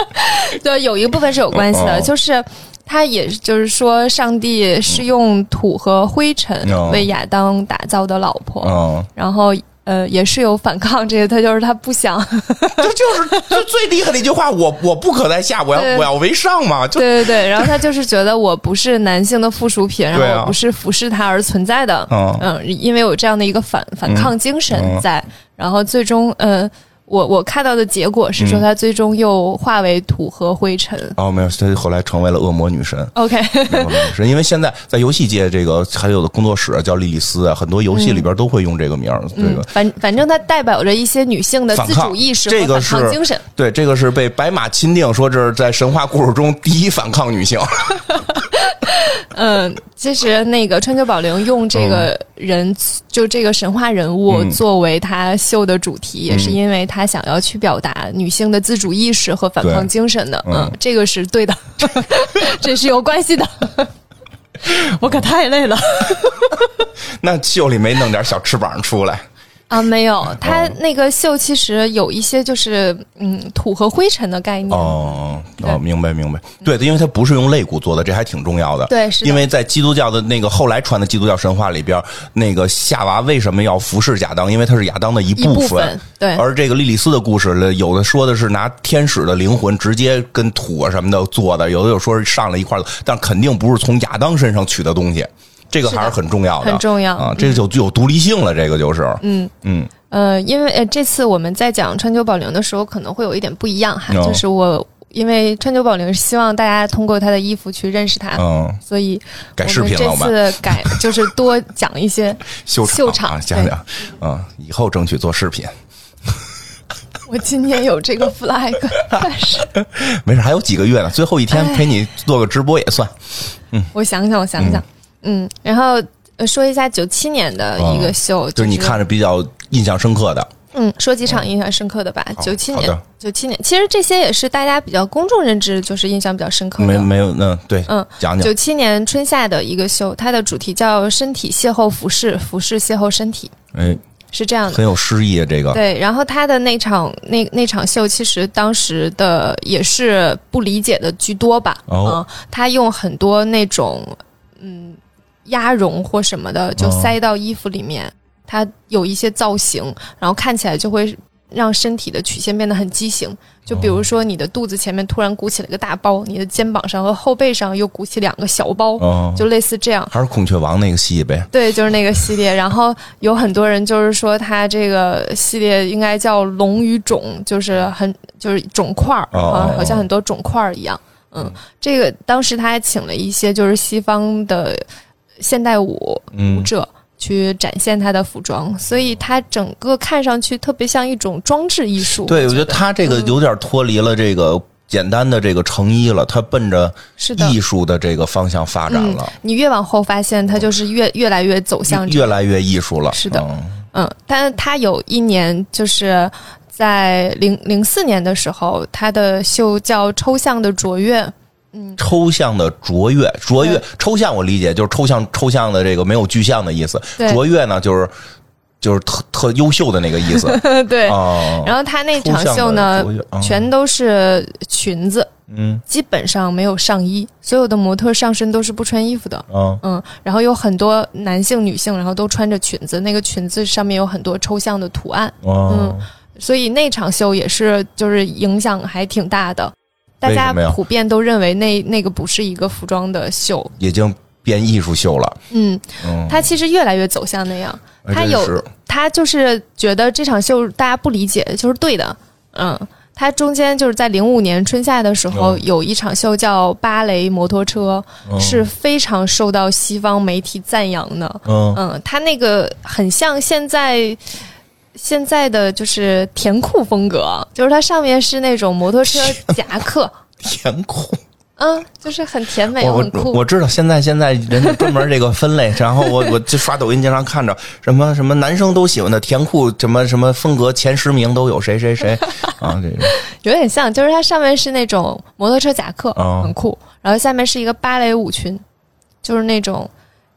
Speaker 1: 对，有一部分是有关系的，就是他也就是说，上帝是用土和灰尘为亚当打造的老婆，然后。呃，也是有反抗这些，他就是他不想，
Speaker 2: 这就是就最厉害的一句话，我我不可在下，我要我要为上嘛，
Speaker 1: 对对对，然后他就是觉得我不是男性的附属品，然后我不是服侍他而存在的，嗯，因为有这样的一个反反抗精神在，然后最终呃。我我看到的结果是说，她最终又化为土和灰尘。
Speaker 2: 哦，没有，她后来成为了恶魔女神。
Speaker 1: OK，
Speaker 2: 是因为现在在游戏界，这个还有的工作室叫莉莉丝啊，很多游戏里边都会用这个名儿。这个
Speaker 1: 反反正它代表着一些女性的自主意识
Speaker 2: 和反
Speaker 1: 抗精神。
Speaker 2: 对，这个是被白马钦定说这是在神话故事中第一反抗女性。
Speaker 1: 嗯，其实那个川久保玲用这个人，就这个神话人物作为他秀的主题，也是因为他想要去表达女性的自主意识和反抗精神的。嗯，这个是对的，这是有关系的。我可太累了。
Speaker 2: 那秀里没弄点小翅膀出来？
Speaker 1: 啊，没有，它那个锈其实有一些就是嗯土和灰尘的概念。
Speaker 2: 哦哦，明白明白，对，因为它不是用肋骨做的，这还挺重要的。
Speaker 1: 对，是
Speaker 2: 因为在基督教的那个后来传的基督教神话里边，那个夏娃为什么要服侍亚当？因为他是亚当的
Speaker 1: 一
Speaker 2: 部
Speaker 1: 分。对。
Speaker 2: 而这个莉莉丝的故事，有的说的是拿天使的灵魂直接跟土啊什么的做的，有的又说是上了一块但肯定不是从亚当身上取的东西。这个还是很重要
Speaker 1: 的，很重要
Speaker 2: 啊！这个就具有独立性了，这个就是，
Speaker 1: 嗯嗯呃，因为呃，这次我们在讲川久保玲的时候，可能会有一点不一样哈，就是我因为川久保玲是希望大家通过她的衣服去认识她，嗯，所以
Speaker 2: 改视频
Speaker 1: 了这次改就是多讲一些
Speaker 2: 秀
Speaker 1: 秀场，
Speaker 2: 讲讲，嗯，以后争取做视频。
Speaker 1: 我今年有这个 flag，但是
Speaker 2: 没事，还有几个月呢，最后一天陪你做个直播也算。嗯，
Speaker 1: 我想想，我想想。嗯，然后说一下九七年的一个秀，
Speaker 2: 就是你看着比较印象深刻的。
Speaker 1: 嗯，说几场印象深刻的吧。九七年，九七年，其实这些也是大家比较公众认知，就是印象比较深刻的。
Speaker 2: 没没有，那对，嗯，讲讲
Speaker 1: 九七年春夏的一个秀，它的主题叫“身体邂逅服饰，服饰邂逅身体”。
Speaker 2: 哎，
Speaker 1: 是这样的，
Speaker 2: 很有诗意啊，这个。
Speaker 1: 对，然后他的那场那那场秀，其实当时的也是不理解的居多吧。哦，他用很多那种嗯。鸭绒或什么的，就塞到衣服里面，它有一些造型，然后看起来就会让身体的曲线变得很畸形。就比如说，你的肚子前面突然鼓起了一个大包，你的肩膀上和后背上又鼓起两个小包，就类似这样。
Speaker 2: 还是孔雀王那个系列呗？
Speaker 1: 对，就是那个系列。然后有很多人就是说，它这个系列应该叫龙与种，就是很就是肿块儿啊，好像很多肿块儿一样。嗯，这个当时他还请了一些就是西方的。现代舞舞者去展现他的服装，所以他整个看上去特别像一种装置艺术。
Speaker 2: 对，我
Speaker 1: 觉
Speaker 2: 觉得他这个有点脱离了这个简单的这个成衣了，他奔着。艺术的这个方向发展
Speaker 1: 嗯
Speaker 2: 了，，
Speaker 1: 你越往后发现，它就是越越来越走向这个
Speaker 2: 越来越艺术了。
Speaker 1: 是的
Speaker 2: 嗯
Speaker 1: 嗯，但是他有一年就是在零零四年的时候，他的秀叫《抽象的卓越》。
Speaker 2: 抽象的卓越，卓越抽象我理解就是抽象抽象的这个没有具象的意思，
Speaker 1: 对。
Speaker 2: 卓越呢就是就是特特优秀的那个意思。
Speaker 1: 对，
Speaker 2: 哦。
Speaker 1: 然后他那场秀呢全都是裙子，
Speaker 2: 嗯。
Speaker 1: 基本上没有上衣，所有的模特上身都是不穿衣服的。
Speaker 2: 嗯
Speaker 1: 嗯，然后有很多男性、女性，然后都穿着裙子，那个裙子上面有很多抽象的图案，
Speaker 2: 哦，
Speaker 1: 所以那场秀也是就是影响还挺大的。大家普遍都认为那那个不是一个服装的秀，
Speaker 2: 已经变艺术秀了。
Speaker 1: 嗯，
Speaker 2: 嗯，
Speaker 1: 它其实越来越走向那样。
Speaker 2: 还
Speaker 1: 他有他就是觉得这场秀大家不理解就是对的，嗯。他中间就是在零五年春夏的时候，
Speaker 2: 嗯
Speaker 1: 有一场秀叫芭蕾摩托车，
Speaker 2: 嗯
Speaker 1: 是非常受到西方媒体赞扬的。
Speaker 2: 嗯
Speaker 1: 嗯，他那个很像现在现在的就是甜酷风格，就是它上面是那种摩托车夹克，
Speaker 2: 甜酷。
Speaker 1: 嗯，就是很甜美，
Speaker 2: 我我
Speaker 1: 很酷。
Speaker 2: 我知道，现在现在人家专门这个分类，然后我 我就刷抖音经常看着什么什么男生都喜欢的甜酷什么什么风格前十名都有谁谁谁。啊，这个
Speaker 1: 有点像，就是它上面是那种摩托车夹克，
Speaker 2: 哦。
Speaker 1: 很酷，然后下面是一个芭蕾舞裙，就是那种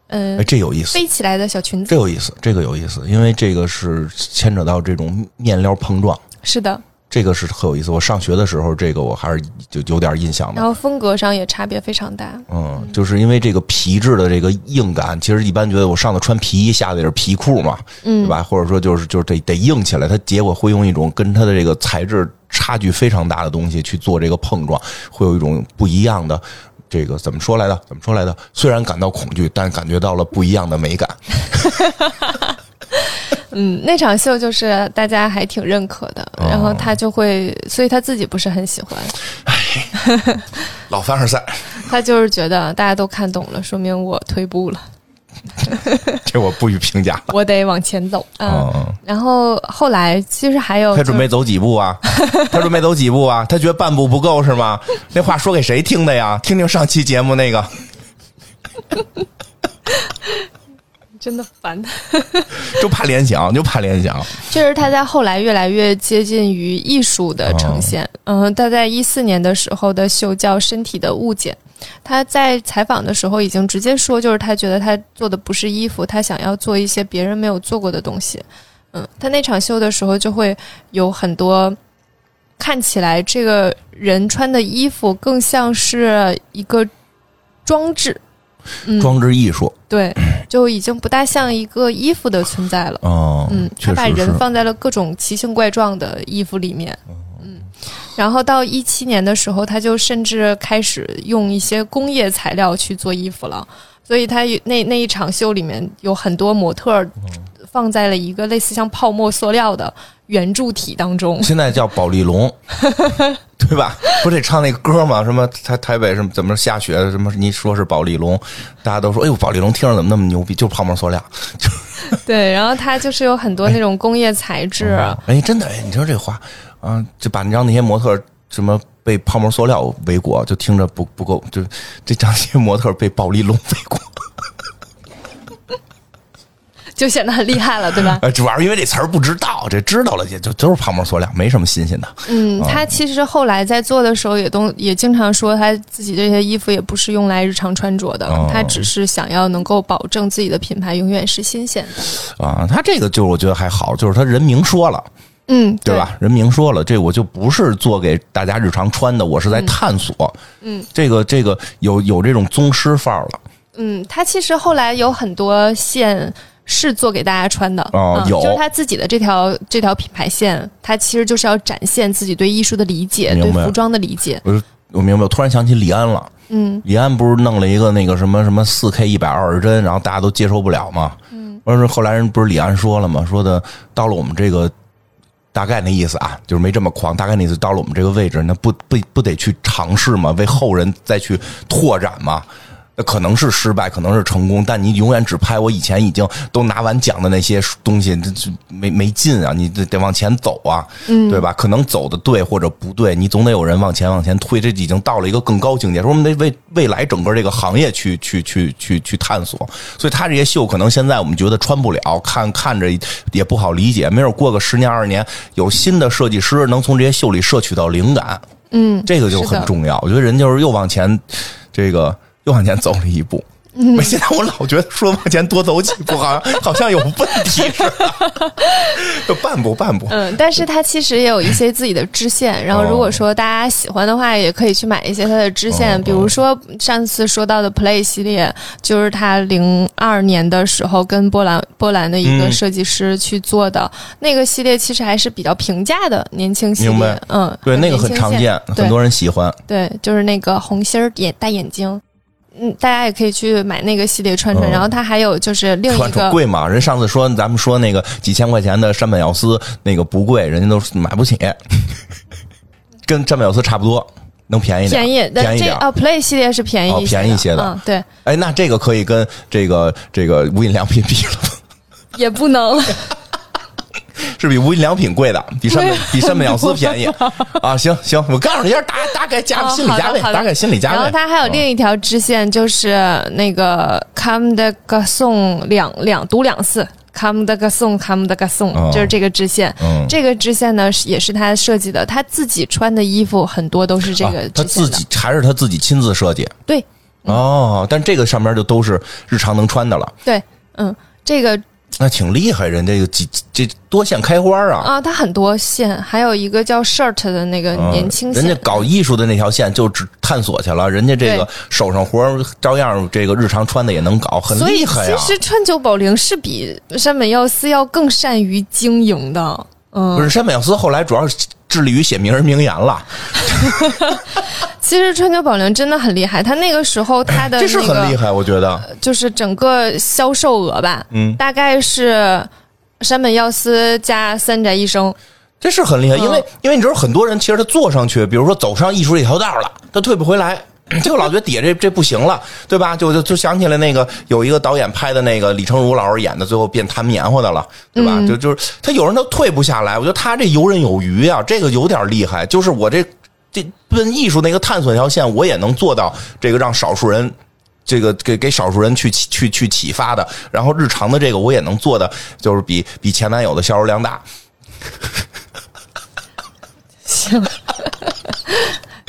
Speaker 1: 嗯、
Speaker 2: 哎这有意思，
Speaker 1: 飞起来的小裙子。
Speaker 2: 这有意思，这个有意思，因为这个是牵扯到这种面料碰撞，
Speaker 1: 是的，
Speaker 2: 这个是很有意思。我上学的时候，这个我还是就有点印象的
Speaker 1: 然。后风格上也差别非常大。
Speaker 2: 嗯，就是因为这个皮质的这个硬感，其实一般觉得我上头穿皮衣，下头也是皮裤嘛，
Speaker 1: 嗯
Speaker 2: 对吧？或者说就是就是得得硬起来，它结果会用一种跟它的这个材质差距非常大的东西去做这个碰撞，会有一种不一样的。这个怎么说来的？怎么说来的？虽然感到恐惧，但感觉到了不一样的美感。
Speaker 1: 嗯，那场秀就是大家还挺认可的，
Speaker 2: 哦
Speaker 1: 然后他就会，所以他自己不是很喜欢，
Speaker 2: 老凡尔赛，
Speaker 1: 他就是觉得大家都看懂了，说明我退步了，
Speaker 2: 这我不予评价了。
Speaker 1: 我得往前走。嗯，
Speaker 2: 嗯，
Speaker 1: 然后后来其实还有、就是，
Speaker 2: 他准备走几步啊？他准备走几步啊？他觉得半步不够是吗？那话说给谁听的呀？听听上期节目那个。
Speaker 1: 真的烦。
Speaker 2: 就怕联想，就怕联想。
Speaker 1: 确实，他在后来越来越接近于艺术的呈现。嗯，他在一四年的时候的秀叫《身体的物件》，他在采访的时候已经直接说，就是他觉得他做的不是衣服，他想要做一些别人没有做过的东西。嗯，他那场秀的时候就会有很多看起来这个人穿的衣服更像是一个装置。嗯，
Speaker 2: 装置艺术，
Speaker 1: 对，就已经不大像一个衣服的存在了。
Speaker 2: 哦，
Speaker 1: 嗯，他把人放在了各种奇形怪状的衣服里面。嗯，然后到一七年的时候，他就甚至开始用一些工业材料去做衣服了。所以他那那一场秀里面有很多模特儿放在了一个类似像泡沫塑料的圆柱体当中。
Speaker 2: 现在叫保利龙，对吧？不是得唱那个歌吗？什么台台北什么怎么下雪？什么你说是保利龙，大家都说哎呦保利龙听着怎么那么牛逼？就是泡沫塑料。
Speaker 1: 对，然后它就是有很多那种工业材质。
Speaker 2: 哎，真的哎，你说这话啊，就把你让那些模特什么被泡沫塑料围裹，就听着不不够，就这让那些模特被暴力龙围裹。
Speaker 1: 就显得很厉害了，对吧？
Speaker 2: 呃，主要是因为这词儿不知道，这知道了也就都是泡沫塑料，没什么新鲜的。
Speaker 1: 嗯，他其实后来在做的时候也都也经常说，他自己这些衣服也不是用来日常穿着的，
Speaker 2: 哦
Speaker 1: 他只是想要能够保证自己的品牌永远是新鲜的。
Speaker 2: 啊，他这个就是我觉得还好，就是他人明说了，
Speaker 1: 嗯，
Speaker 2: 对吧？人明说了，这我就不是做给大家日常穿的，我是在探索。
Speaker 1: 嗯，
Speaker 2: 这个这个有有这种宗师范儿了。
Speaker 1: 嗯，他其实后来有很多线是做给大家穿的，嗯
Speaker 2: 哦有
Speaker 1: 就是他自己的这条这条品牌线，他其实就是要展现自己对艺术的理解，对服装的理解。
Speaker 2: 我就我明白，我突然想起李安了。
Speaker 1: 嗯
Speaker 2: 李安不是弄了一个那个什么什么四 K 一百二十帧，然后大家都接受不了嘛。嗯，完事后来人不是李安说了吗？说的到了我们这个大概那意思啊，就是没这么狂，大概那意思到了我们这个位置，那不不不得去尝试吗？为后人再去拓展吗？那可能是失败，可能是成功，但你永远只拍我以前已经都拿完奖的那些东西，这 这没没劲啊！你得得往前走啊，
Speaker 1: 嗯
Speaker 2: 对吧？可能走的对或者不对，你总得有人往前往前推，这已经到了一个更高境界。说我们得为未来整个这个行业去去去去去探索。所以他这些秀可能现在我们觉得穿不了，看看着也不好理解。没准过个十年二十年，有新的设计师能从这些秀里摄取到灵感，
Speaker 1: 嗯，
Speaker 2: 这个就很重要。我觉得人就是又往前，这个又往前走了一步。
Speaker 1: 嗯
Speaker 2: 现在我老觉得说往前多走几步，好像 好像有问题似的，就半步半步。
Speaker 1: 嗯，但是它其实也有一些自己的支线，然后如果说大家喜欢的话，也可以去买一些它的支线，
Speaker 2: 哦
Speaker 1: 比如说上次说到的 Play 系列，就是他零二年的时候跟波兰波兰的一个
Speaker 2: 嗯
Speaker 1: 设计师去做的、那个系列，其实还是比较平价的年轻系
Speaker 2: 明白
Speaker 1: 列，嗯，
Speaker 2: 对，那个很常见，很多人喜欢。
Speaker 1: 对，就是那个红心儿眼大眼睛。嗯，大家也可以去买那个系列串串，
Speaker 2: 嗯
Speaker 1: 然后它还有就是另一个
Speaker 2: 贵嘛？人上次说咱们说那个几千块钱的山本耀司那个不贵，人家都买不起，跟山本耀司差不多，能便宜点，
Speaker 1: 便宜，但
Speaker 2: 便宜点。
Speaker 1: 这啊 Play 系列是便宜
Speaker 2: 便宜一些的
Speaker 1: 嗯，对，
Speaker 2: 哎，那这个可以跟这个这个无印良品比了吗，
Speaker 1: 也不能。
Speaker 2: 是比无印良品贵的，比山本比山本耀司便宜啊！行行，我告诉你一下大大概价
Speaker 1: 哦
Speaker 2: 心理价位，大概心理价位。
Speaker 1: 然后它还有另一条支线，就是那个 Come the Garçon 两两读两次，Come the Garçon，Come the Garçon，、
Speaker 2: 哦
Speaker 1: 就是这个支线。
Speaker 2: 嗯
Speaker 1: 这个支线呢也是他设计的，他自己穿的衣服很多都是这个
Speaker 2: 啊他
Speaker 1: 支线的。
Speaker 2: 自己还是他自己亲自设计
Speaker 1: 对
Speaker 2: 哦，但这个上面就都是日常能穿的了，
Speaker 1: 对，嗯，这个
Speaker 2: 那挺厉害，人家有几这多线开花啊！
Speaker 1: 啊，它很多线，还有一个叫 Shirt 的那个
Speaker 2: 嗯
Speaker 1: 年轻线。
Speaker 2: 人家搞艺术的那条线就只探索去了，人家这个手上活儿照样这个日常穿的也能搞，很
Speaker 1: 所以
Speaker 2: 厉害呀、
Speaker 1: 其实川久保玲是比山本耀司要更善于经营的。嗯，
Speaker 2: 不是山本耀司后来主要是致力于写名人名言了，
Speaker 1: 其实川久保玲真的很厉害，他那个时候他的
Speaker 2: 这是很厉害，我觉得。
Speaker 1: 就是整个销售额吧，
Speaker 2: 嗯，
Speaker 1: 大概是山本耀司加三宅一生。
Speaker 2: 这是很厉害，因为
Speaker 1: 嗯
Speaker 2: 因为你知道很多人其实他坐上去，比如说走上艺术这条道了，他退不回来。就老觉得底下这这不行了，对吧？就就就想起来那个有一个导演拍的那个李成儒老师演的，最后变弹棉花的了，对吧？
Speaker 1: 嗯
Speaker 2: 就就是他有人他退不下来，我觉得他这游刃有余啊，这个有点厉害。就是我这这奔艺术那个探索那条线，我也能做到这个让少数人。这个给给少数人去去去启发的，然后日常的这个我也能做的，就是比比前男友的销售量大。
Speaker 1: 行，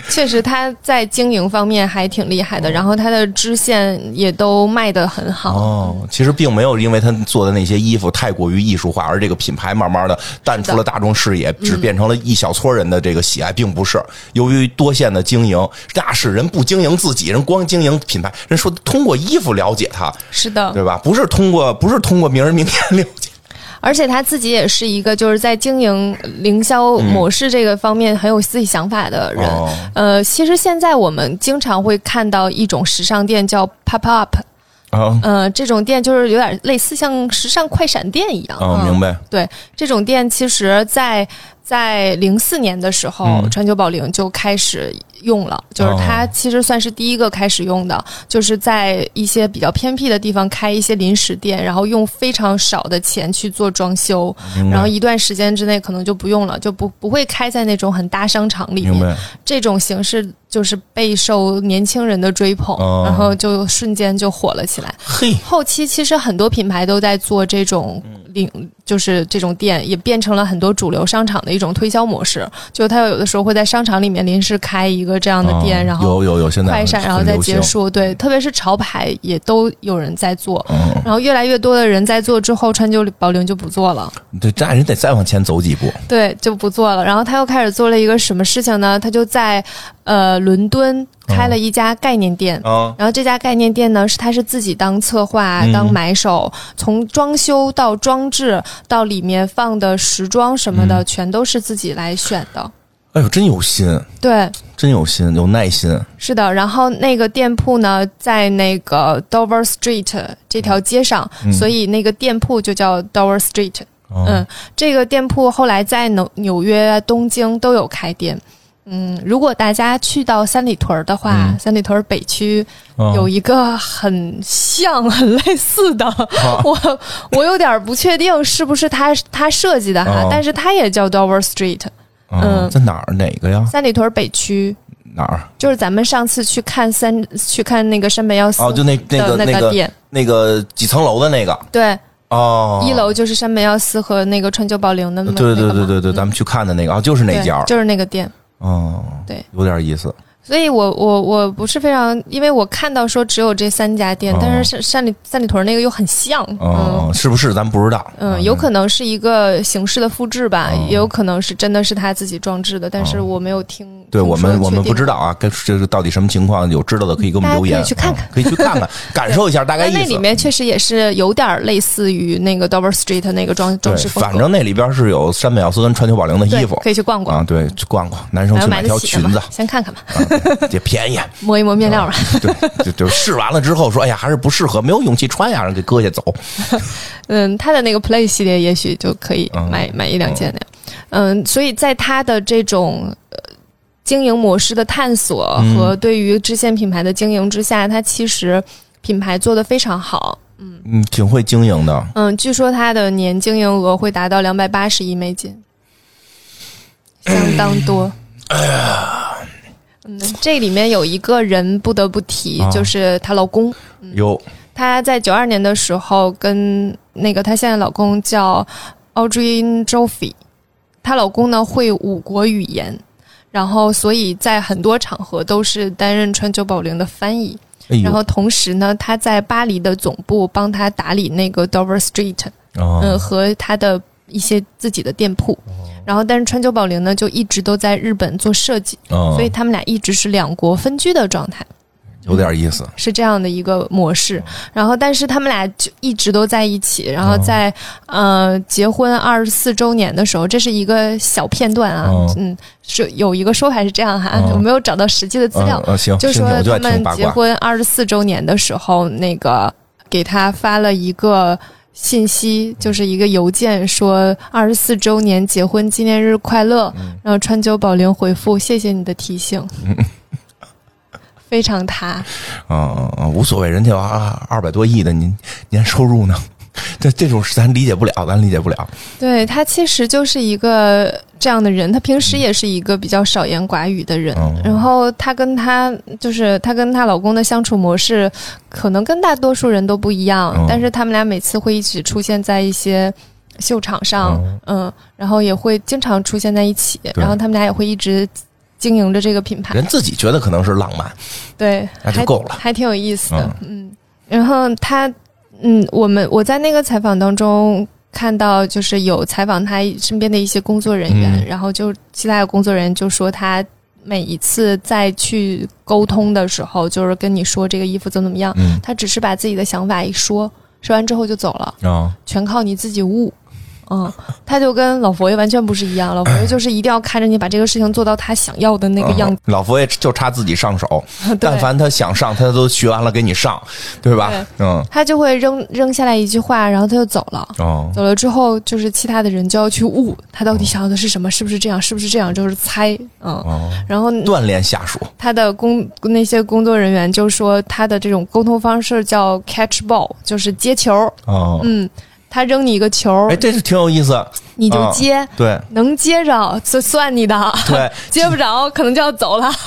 Speaker 1: 确实他在经营方面还挺厉害的，然后他的支线也都卖得很好。
Speaker 2: 哦，其实并没有因为他做的那些衣服太过于艺术化，而这个品牌慢慢的淡出了大众视野，只变成了一小撮人的这个喜爱，并不是由于多线的经营，那是人不经营自己，人光经营品牌，人说通过衣服了解他，
Speaker 1: 是的，
Speaker 2: 对吧？不是通过不是通过名人名言了解，
Speaker 1: 而且他自己也是一个就是在经营营销模式这个方面很有自己想法的人。
Speaker 2: 哦
Speaker 1: 呃，其实现在我们经常会看到一种时尚店叫 pop up，
Speaker 2: 啊
Speaker 1: 呃，这种店就是有点类似像时尚快闪店一样。
Speaker 2: 哦，
Speaker 1: 嗯
Speaker 2: 明白，
Speaker 1: 对，这种店其实在在零四年的时候，
Speaker 2: 嗯。
Speaker 1: 川久保玲就开始用了，就是
Speaker 2: 哦。
Speaker 1: 它其实算是第一个开始用的，就是在一些比较偏僻的地方开一些临时店，然后用非常少的钱去做装修，然后一段时间之内可能就不用了，就不不会开在那种很大商场里面。这种形式就是备受年轻人的追捧，
Speaker 2: 哦。
Speaker 1: 然后就瞬间就火了起来。
Speaker 2: 嘿，
Speaker 1: 后期其实很多品牌都在做这种领，就是这种店，也变成了很多主流商场的一种推销模式。就他有的时候会在商场里面临时开一个这样的店，
Speaker 2: 哦
Speaker 1: 然后
Speaker 2: 有有有，现在
Speaker 1: 快闪，然后再结束。对，特别是潮牌也都有人在做。
Speaker 2: 嗯，
Speaker 1: 然后越来越多的人在做之后，川久保玲就不做了，
Speaker 2: 对，这人得再往前走几步，
Speaker 1: 对，就不做了。然后他又开始做了一个什么事情呢？他就在呃伦敦开了一家概念店。
Speaker 2: 啊，
Speaker 1: 然后这家概念店呢，是他是自己当策划、
Speaker 2: 嗯
Speaker 1: 当买手，从装修到装置到里面放的时装什么的，
Speaker 2: 嗯
Speaker 1: 全都是自己来选的。
Speaker 2: 哎呦，真有心，
Speaker 1: 对，
Speaker 2: 真有心，有耐心，
Speaker 1: 是的。然后那个店铺呢，在那个 Dover Street 这条街上，
Speaker 2: 嗯
Speaker 1: 所以那个店铺就叫 Dover Street。
Speaker 2: 哦
Speaker 1: 嗯，这个店铺后来在纽纽约、东京都有开店。嗯，如果大家去到三里屯儿的话，
Speaker 2: 嗯。
Speaker 1: 三里屯儿北区
Speaker 2: 嗯
Speaker 1: 有一个很像、很类似的，
Speaker 2: 啊
Speaker 1: 我我有点不确定是不是他他设计的哈，
Speaker 2: 哦。
Speaker 1: 但是它也叫 Dover Street，
Speaker 2: 嗯，
Speaker 1: 嗯。
Speaker 2: 在哪儿？哪个呀？
Speaker 1: 三里屯儿北区。
Speaker 2: 哪儿？
Speaker 1: 就是咱们上次去看三去看那个山本耀司
Speaker 2: 哦，就那那个那个
Speaker 1: 那店，
Speaker 2: 那个几层楼的那个。
Speaker 1: 对，
Speaker 2: 哦，
Speaker 1: 一楼就是山本耀司和那个川久保玲的那
Speaker 2: 对对对对对，咱们去看的那个啊，就是那家，
Speaker 1: 就是那个店。
Speaker 2: 哦，
Speaker 1: 对，
Speaker 2: 有点意思。
Speaker 1: 所以我我我不是非常，因为我看到说只有这三家店，
Speaker 2: 哦。
Speaker 1: 但是山山里三里屯那个又很像，
Speaker 2: 哦，是不是咱不知道？
Speaker 1: 嗯嗯，有可能是一个形式的复制吧，
Speaker 2: 哦。
Speaker 1: 也有可能是真的是他自己装置的，但是我没有听。
Speaker 2: 对我们我们不知道啊，跟这个到底什么情况，有知道的可以给我们留言，
Speaker 1: 可以去看看。
Speaker 2: 啊可以去看看，感受一下大概意思。
Speaker 1: 那里面确实也是有点类似于那个 Dover Street 那个装装，饰风格，
Speaker 2: 反正那里边是有山本耀司跟川久保玲的衣服。
Speaker 1: 可以去逛逛，
Speaker 2: 啊，对，去逛逛，男生去买条裙子，
Speaker 1: 先看看吧，
Speaker 2: 啊 也便宜。
Speaker 1: 摸一摸面料吧。
Speaker 2: 对，就就试完了之后说，哎呀，还是不适合，没有勇气穿呀，让给割下走。
Speaker 1: 嗯，他的那个 Play 系列也许就可以
Speaker 2: 嗯
Speaker 1: 买、买一两件那样。嗯，所以在他的这种呃经营模式的探索
Speaker 2: 嗯
Speaker 1: 和对于支线品牌的经营之下，他其实品牌做得非常好。
Speaker 2: 嗯，挺会经营的。
Speaker 1: 嗯，据说他的年经营额会达到两百八十亿美金，相当多。哎呀，嗯，这里面有一个人不得不提，
Speaker 2: 啊。
Speaker 1: 就是她老公。
Speaker 2: 有。
Speaker 1: 她在九二年的时候跟那个她现在老公叫 Audrey Joffe，她老公呢会五国语言，然后所以在很多场合都是担任川久保玲的翻译。
Speaker 2: 哎，
Speaker 1: 然后同时呢，他在巴黎的总部帮他打理那个 Dover Street，
Speaker 2: 哦。
Speaker 1: 嗯，和他的一些自己的店铺。然后，但是川久保玲呢，就一直都在日本做设计，
Speaker 2: 哦
Speaker 1: 所以他们俩一直是两国分居的状态，
Speaker 2: 有点意思。
Speaker 1: 是这样的一个模式。然后，但是他们俩就一直都在一起。然后在、呃结婚二十四周年的时候，这是一个小片段啊，
Speaker 2: 哦
Speaker 1: 嗯，是有一个说法是这样哈，
Speaker 2: 哦
Speaker 1: 我没有找到实际的资料就说他们。结婚二十四周年的时候，那个给他发了一个信息，就是一个邮件，说二十四周年结婚纪念日快乐。
Speaker 2: 嗯
Speaker 1: 然后川久保玲回复：“谢谢你的提醒。”非常他，
Speaker 2: 嗯嗯嗯，无所谓，人家有二二百多亿的年年收入呢，这这种事咱理解不了，咱理解不了。
Speaker 1: 对他其实就是一个这样的人，他平时也是一个比较少言寡语的人。
Speaker 2: 嗯
Speaker 1: 然后她跟她就是她跟她老公的相处模式，可能跟大多数人都不一样，
Speaker 2: 嗯
Speaker 1: 但是他们俩每次会一起出现在一些秀场上，嗯然后也会经常出现在一起，然后他们俩也会一直经营着这个品牌，
Speaker 2: 人自己觉得可能是浪漫，
Speaker 1: 对，还
Speaker 2: 那就够了
Speaker 1: 还挺有意思的，嗯然后他，嗯，我们我在那个采访当中。看到就是有采访他身边的一些工作人员，
Speaker 2: 嗯
Speaker 1: 然后就其他的工作人员就说他每一次再去沟通的时候，就是跟你说这个衣服怎么怎么样，
Speaker 2: 嗯
Speaker 1: 他只是把自己的想法一说，说完之后就走了，
Speaker 2: 啊，
Speaker 1: 全靠你自己悟。嗯，他就跟老佛爷完全不是一样，老佛爷就是一定要看着你把这个事情做到他想要的那个样子。
Speaker 2: 嗯老佛爷就差自己上手，但凡他想上，他都学完了给你上，对吧？嗯，
Speaker 1: 他就会扔扔下来一句话，然后他就走了。
Speaker 2: 哦，
Speaker 1: 走了之后，就是其他的人就要去悟他到底想要的是什么，是不是这样，是不是这样，就是猜。嗯，
Speaker 2: 哦，
Speaker 1: 然后
Speaker 2: 锻炼下属，
Speaker 1: 他的工那些工作人员就说他的这种沟通方式叫 catch ball，就是接球。
Speaker 2: 哦，
Speaker 1: 嗯，他扔你一个球
Speaker 2: 哎，，这是挺有意思，
Speaker 1: 你就接，
Speaker 2: 对。
Speaker 1: 能接着就算你的，
Speaker 2: 对，
Speaker 1: 接不着可能就要走了。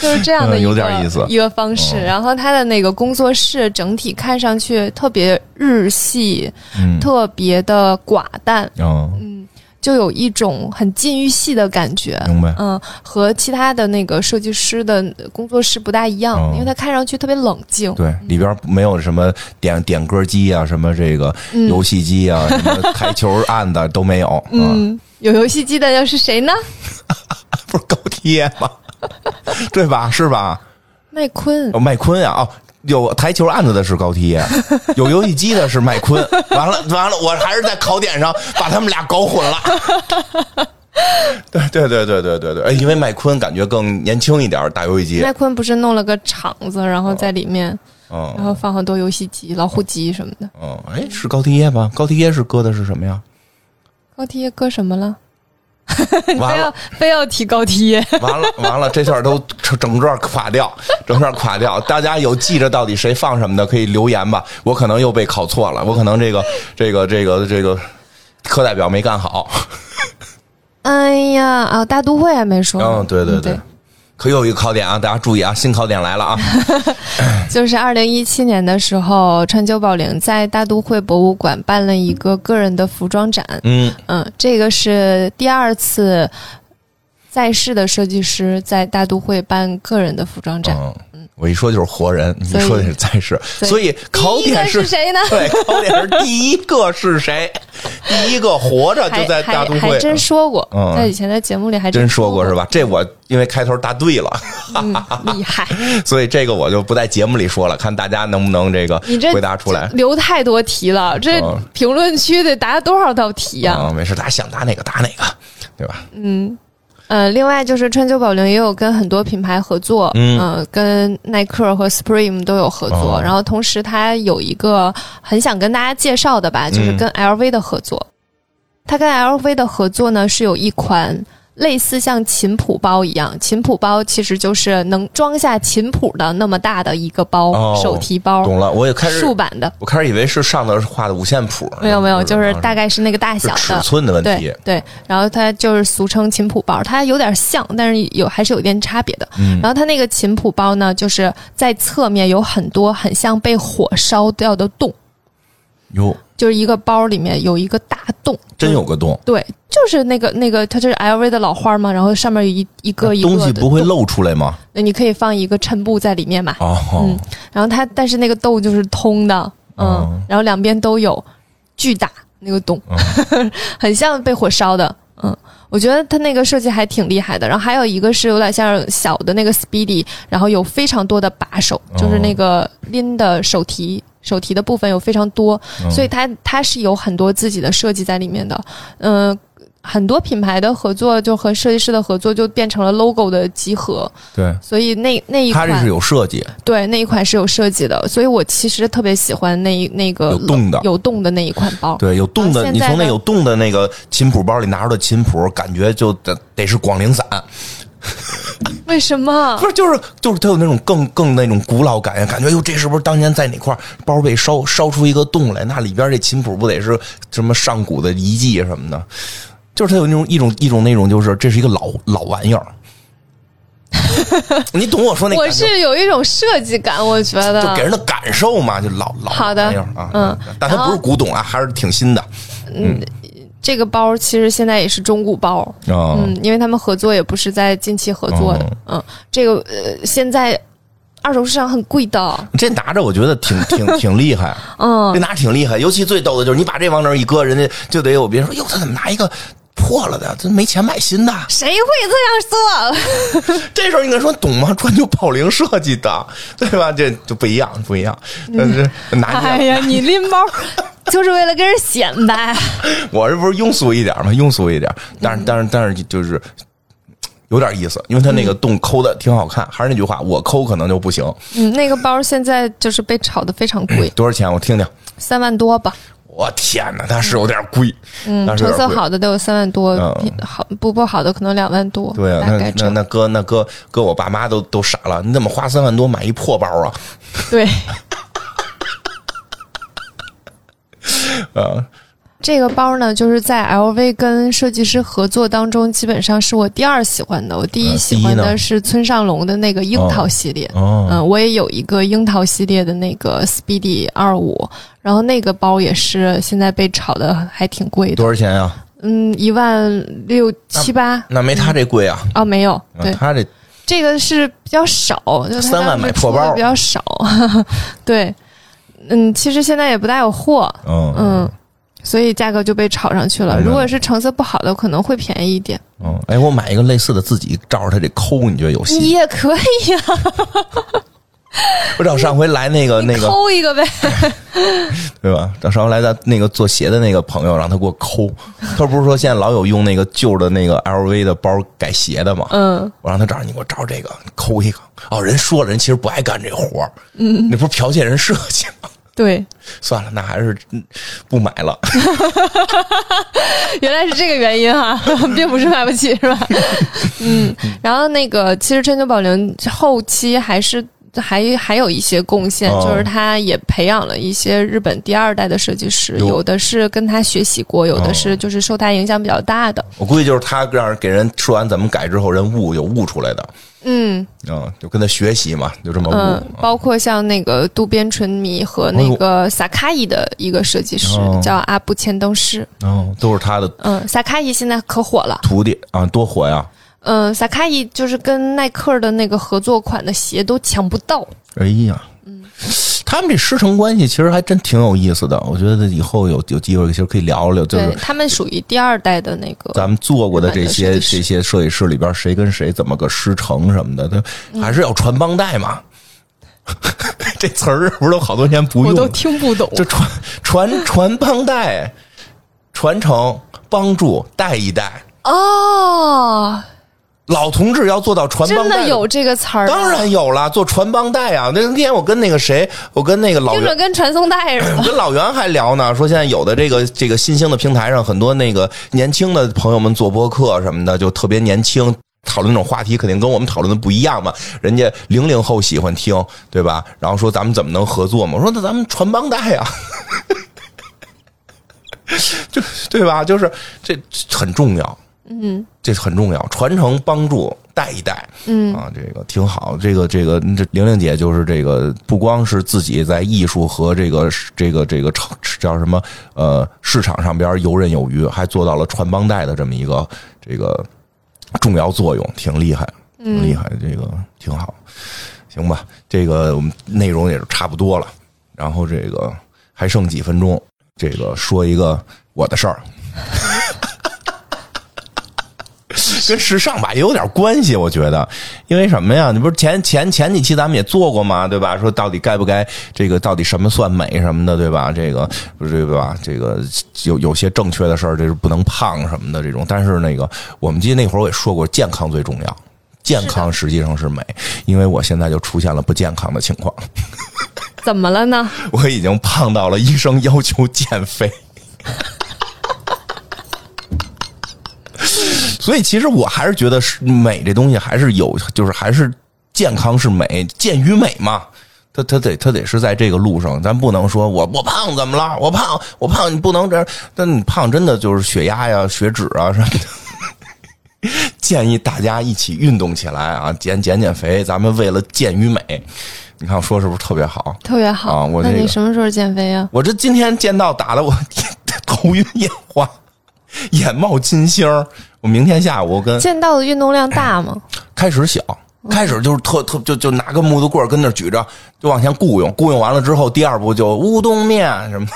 Speaker 1: 就是这样的
Speaker 2: 嗯
Speaker 1: 一个、
Speaker 2: 有点意思。
Speaker 1: 一个方式，
Speaker 2: 哦
Speaker 1: 然后他的那个工作室整体看上去特别日系，
Speaker 2: 嗯，
Speaker 1: 特别的寡淡，
Speaker 2: 哦，
Speaker 1: 就有一种很禁欲系的感觉。
Speaker 2: 明白，
Speaker 1: 嗯，和其他的那个设计师的工作室不大一样，
Speaker 2: 哦
Speaker 1: 因为它看上去特别冷静。
Speaker 2: 对，里边没有什么点点歌机啊，什么这个
Speaker 1: 嗯
Speaker 2: 游戏机啊，什么台球案的都没有，啊，
Speaker 1: 嗯，有游戏机的又是谁呢？
Speaker 2: 不是高铁吗？对吧？是吧？
Speaker 1: 麦昆
Speaker 2: 哦，麦昆啊，哦，有台球案子的是高铁，有游戏机的是麦昆。完了，完了，我还是在考点上把他们俩搞混了。对对对对对对对，哎，因为麦昆感觉更年轻一点，打游戏机。
Speaker 1: 麦昆不是弄了个厂子，然后在里面，然
Speaker 2: 嗯
Speaker 1: 后放很多游戏机、老虎机什么的。
Speaker 2: 嗯，哎，是高缇耶吧？高缇耶是搁的是什么呀？
Speaker 1: 高缇耶搁什么了？
Speaker 2: 完了
Speaker 1: 非要非要提高低，
Speaker 2: 完了完了，这段都整个垮掉，整个垮掉。大家有记着到底谁放什么的，可以留言吧。我可能又被考错了，我可能这个这个这个这个课代表没干好。
Speaker 1: 哎呀啊！大都会还没说，
Speaker 2: 嗯，对对对，可又一个考点啊！大家注意啊，新考点来了啊！
Speaker 1: 就是二零一七年的时候，川久保玲在大都会博物馆办了一个个人的服装展。
Speaker 2: 嗯
Speaker 1: 嗯，这个是第二次在世的设计师在大都会办个人的服装展。
Speaker 2: 嗯，我一说就是活人，你说的是在世，所以考点
Speaker 1: 是谁呢？
Speaker 2: 对，考点是第一个是谁？第一个活着就在大都会，
Speaker 1: 还真说过，在以前的节目里还
Speaker 2: 真
Speaker 1: 说
Speaker 2: 过是吧？这我因为开头答对了，
Speaker 1: 厉害，
Speaker 2: 所以这个我就不在节目里说了，看大家能不能这个回答出来。
Speaker 1: 留太多题了，这评论区得答多少道题呀？
Speaker 2: 没事，大家想答哪个答哪个，对吧？
Speaker 1: 嗯。呃，另外就是川久保玲也有跟很多品牌合作，嗯，跟耐克和 Supreme 都有合作。然后同时他有一个很想跟大家介绍的吧，就是跟 LV 的合作。他跟 LV 的合作呢是有一款。类似像琴谱包一样，琴谱包其实就是能装下琴谱的那么大的一个包，手提包。
Speaker 2: 懂了，我也开始
Speaker 1: 竖版的。
Speaker 2: 我开始以为是上头画的五线谱。
Speaker 1: 没有没有，就是大概是那个大小的
Speaker 2: 尺寸的问
Speaker 1: 题。对，然后它就是俗称琴谱包，它有点像，但是有还是有一点差别的。然后它那个琴谱包呢，就是在侧面有很多很像被火烧掉的洞。
Speaker 2: 有。
Speaker 1: 就是一个包里面有一个大洞，
Speaker 2: 真有个洞。
Speaker 1: 对，就是那个那个，它就是 LV 的老花嘛，然后上面有一一个一个
Speaker 2: 东西不会露出来吗？
Speaker 1: 那你可以放一个衬布在里面嘛。
Speaker 2: 哦，
Speaker 1: 嗯，然后它但是那个洞就是通的，嗯，然后两边都有巨大那个洞，很像被火烧的。嗯，我觉得它那个设计还挺厉害的。然后还有一个是有点像小的那个 Speedy，然后有非常多的把手，就是那个拎的手提。手提的部分有非常多，所以它它是有很多自己的设计在里面的。嗯，很多品牌的合作就和设计师的合作就变成了 logo 的集合。
Speaker 2: 对，
Speaker 1: 所以那那一款
Speaker 2: 它这是有设计，
Speaker 1: 对那一款是有设计的。所以我其实特别喜欢那那个
Speaker 2: 有洞的
Speaker 1: 有洞的那一款包。
Speaker 2: 对，有洞的，你从那有洞的那个琴谱包里拿出的琴谱，感觉就得得是广陵散。
Speaker 1: 为什么？
Speaker 2: 不是，就是就是，它有那种更更那种古老感，感觉哟，这是不是当年在哪块包被烧烧出一个洞来？那里边这琴谱不得是什么上古的遗迹什么的？就是它有那种一种一种那种，就是这是一个老老玩意儿。你懂我说那？
Speaker 1: 我是有一种设计感，我觉得
Speaker 2: 就给人的感受嘛，就老老玩意儿啊。嗯，但它不是古董啊，还是挺新的。嗯。
Speaker 1: 这个包其实现在也是中古包，嗯，因为他们合作也不是在近期合作的，嗯，这个呃，现在二手市场很贵的。
Speaker 2: 这拿着我觉得挺挺挺 厉害，嗯，这拿挺厉害。尤其最逗的就是你把这往那儿一搁，人家就得有别人说，哟，他怎么拿一个破了的？这没钱买新的？
Speaker 1: 谁会这样
Speaker 2: 做？这时候应该说懂吗？专就保龄设计的，对吧？这就不一样，不一样。但是拿
Speaker 1: 哎呀，你拎包。就是为了跟人显摆，
Speaker 2: 我这不是庸俗一点吗？庸俗一点，但是但是但是就是有点意思，因为他那个洞抠的挺好看。还是那句话，我抠可能就不行。
Speaker 1: 嗯，那个包现在就是被炒的非常贵，
Speaker 2: 多少钱？我听听，
Speaker 1: 三万多吧。
Speaker 2: 我天哪，那是有点贵。
Speaker 1: 嗯，成色好的都有三万多，好不不好的可能两万多。
Speaker 2: 对啊，那那那哥那哥哥，我爸妈都都傻了，你怎么花三万多买一破包啊？
Speaker 1: 对。
Speaker 2: 呃，
Speaker 1: 这个包呢，就是在 LV 跟设计师合作当中，基本上是我第二喜欢的。我第一喜欢的是村上隆的那个樱桃系列。嗯，我也有一个樱桃系列的那个 Speedy 二五，然后那个包也是现在被炒的还挺贵的。
Speaker 2: 多少钱呀？
Speaker 1: 嗯，一万六七八。
Speaker 2: 那没他这贵啊？
Speaker 1: 哦，没有。对，
Speaker 2: 他这
Speaker 1: 这个是比较少，就
Speaker 2: 三万买破包
Speaker 1: 比较少。对。嗯，其实现在也不大有货，嗯嗯，所以价格就被炒上去了。如果是成色不好的，可能会便宜一点。
Speaker 2: 嗯，哎，我买一个类似的，自己照着它这抠，你觉得有戏？
Speaker 1: 也可以呀。
Speaker 2: 我找上回来那个那个
Speaker 1: 抠一个呗，
Speaker 2: 对吧？找上回来的那个做鞋的那个朋友，让他给我抠。他不是说现在老有用那个旧的那个 LV 的包改鞋的吗？嗯，我让他找你给我找这个抠一个。哦，人说了，人其实不爱干这活儿。嗯，那不是剽窃人设计吗？
Speaker 1: 对，
Speaker 2: 算了，那还是嗯不买了。
Speaker 1: 原来是这个原因哈，并不是买不起是吧？嗯，然后那个其实春秋宝玲后期还是还还有一些贡献，
Speaker 2: 哦
Speaker 1: 就是他也培养了一些日本第二代的设计师，
Speaker 2: 哟
Speaker 1: 有的是跟他学习过，有的
Speaker 2: 哦
Speaker 1: 是就是受他影响比较大的。
Speaker 2: 我估计就是他让人给人说完怎么改之后，人悟有悟出来的，
Speaker 1: 嗯
Speaker 2: 嗯，就跟他学习嘛，就这么悟。
Speaker 1: 嗯，包括像那个渡边淳弥和那个萨卡伊的一个设计师
Speaker 2: 哦
Speaker 1: 叫阿布千灯师，
Speaker 2: 哦，都是他的
Speaker 1: 嗯，萨卡伊现在可火了。
Speaker 2: 徒弟啊，多火呀！
Speaker 1: 嗯，萨卡伊就是跟耐克的那个合作款的鞋都抢不到。
Speaker 2: 哎呀，他们这师承关系其实还真挺有意思的。我觉得以后有有机会其实可以聊聊，就是
Speaker 1: 对他们属于第二代的那个，
Speaker 2: 咱们做过的这些这些设计师里边，谁跟谁怎么个师承什么的，他还是要传帮带嘛。这词儿不是都好多年不
Speaker 1: 我都
Speaker 2: 用了，
Speaker 1: 听不懂。
Speaker 2: 就传传传帮带，传承帮助带一带。
Speaker 1: 哦，
Speaker 2: 老同志要做到传帮带，
Speaker 1: 真的有这个词儿啊，
Speaker 2: 当然有了，做传帮带啊！那天我跟那个谁，我跟那个老
Speaker 1: 听着，跟传送带似
Speaker 2: 我
Speaker 1: 的。
Speaker 2: 跟老袁还聊呢，说现在有的这个这个新兴的平台上，很多那个年轻的朋友们做播客什么的，就特别年轻。讨论那种话题肯定跟我们讨论的不一样嘛，人家零零后喜欢听，对吧？然后说咱们怎么能合作嘛？我说那咱们传帮带呀，就对吧？就是这很重要，
Speaker 1: 嗯
Speaker 2: 这很重要，传承帮助带一带，
Speaker 1: 嗯
Speaker 2: 啊，这个挺好。这个这个这玲玲姐就是这个，不光是自己在艺术和这个这个这个成叫什么呃市场上边游刃有余，还做到了传帮带的这么一个这个重要作用，挺厉害，挺厉害，这个挺好。行吧，这个我们内容也是差不多了，然后这个还剩几分钟，这个说一个我的事儿。跟时尚吧也有点关系，我觉得，因为什么呀？你不是前前前几期咱们也做过吗？对吧？说到底该不该这个，到底什么算美什么的，对吧？这个不是对吧？这个有有些正确的事儿，这是不能胖什么的这种。但是那个，我们记得那会儿我也说过，健康最重要，健康实际上是美，因为我现在就出现了不健康的情况，
Speaker 1: 怎么了呢？
Speaker 2: 我已经胖到了医生要求减肥。所以其实我还是觉得是美这东西还是有，就是还是健康是美，健与美嘛。他他得他得是在这个路上，咱不能说我我胖怎么了？我胖我胖，你不能这样。但你胖真的就是血压呀、血脂啊什么的。建议大家一起运动起来啊，减减减肥，咱们为了健与美。你看我说是不是特别好？
Speaker 1: 特别好。
Speaker 2: 啊我这个
Speaker 1: 你什么时候减肥呀？
Speaker 2: 我这今天见到打的我 头晕眼花，眼冒金星儿。我明天下午跟
Speaker 1: 见到的运动量大吗？
Speaker 2: 开始小，开始就是特特就就拿个木头棍儿跟那儿举着，就往前雇佣，雇佣完了之后，第二步就乌冬面什么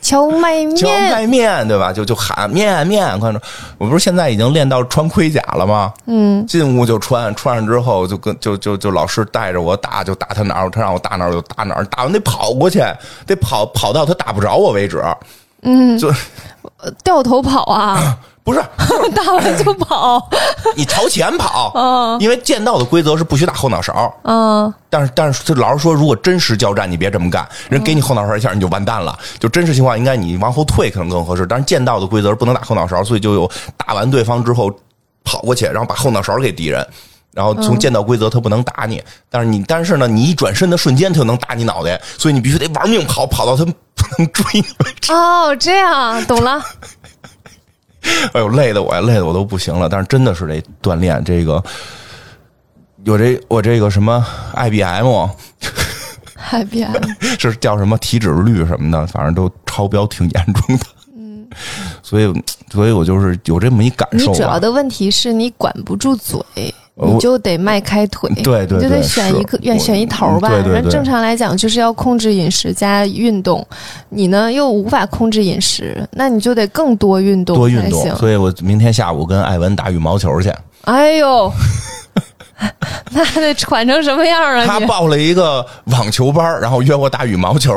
Speaker 1: 荞麦面 荞，
Speaker 2: 麦面，对吧？就就喊面面，看着我不是现在已经练到穿盔甲了吗？
Speaker 1: 嗯，
Speaker 2: 进屋就穿，穿上之后就跟就就就老师带着我打，就打他哪儿，他让我打哪儿我就打哪儿，打完得跑过去，得跑跑到他打不着我为止。
Speaker 1: 嗯，
Speaker 2: 就
Speaker 1: 掉头跑啊，
Speaker 2: 不是
Speaker 1: 打完就跑。
Speaker 2: 你朝前跑，
Speaker 1: 嗯
Speaker 2: 因为剑道的规则是不许打后脑勺。
Speaker 1: 嗯，
Speaker 2: 但是但是这老师说，如果真实交战，你别这么干，人给你后脑勺一下，你就完蛋了。就真实情况，应该你往后退可能更合适。但是剑道的规则是不能打后脑勺，所以就有打完对方之后跑过去，然后把后脑勺给敌人。然后从剑道规则，他不能打你，但是你但是呢，你一转身的瞬间，他就能打你脑袋，所以你必须得玩命跑，跑到他不能追你为止。
Speaker 1: 哦，这样懂了。
Speaker 2: 哎呦，累的我呀，累的我都不行了。但是真的是得锻炼这个，有这我这个什么 IBM。
Speaker 1: IBM，
Speaker 2: 是叫什么体脂率什么的，反正都超标挺严重的。嗯，所以所以我就是有这么一感受你。
Speaker 1: 主要的问题是你管不住嘴。
Speaker 2: 我
Speaker 1: 你就得迈开腿，
Speaker 2: 对对
Speaker 1: 你就得选一个选选一头吧。
Speaker 2: 对对对
Speaker 1: 正常来讲就是要控制饮食加运动，你呢又无法控制饮食，那你就得更多运动
Speaker 2: 多运动，。所以我明天下午跟艾文打羽毛球去。
Speaker 1: 哎呦，那还得喘成什么样啊？
Speaker 2: 他报了一个网球班，然后约我打羽毛球。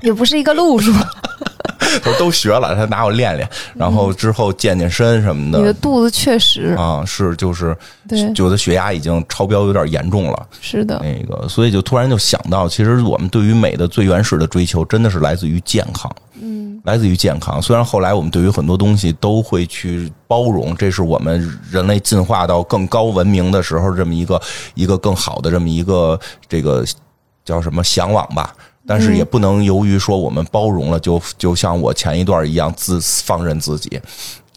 Speaker 1: 也不是一个路数。
Speaker 2: 他说都学了，他拿我练练，然后之后健健身什么的。
Speaker 1: 你的肚子确实
Speaker 2: 啊，是就是
Speaker 1: 对，
Speaker 2: 就的血压已经超标，有点严重了。
Speaker 1: 是的，
Speaker 2: 那个，所以就突然就想到，其实我们对于美的最原始的追求，真的是来自于健康。
Speaker 1: 嗯，
Speaker 2: 来自于健康。虽然后来我们对于很多东西都会去包容，这是我们人类进化到更高文明的时候这么一个一个更好的这么一个这个叫什么向往吧。但是也不能由于说我们包容了，就就像我前一段一样自放任自己，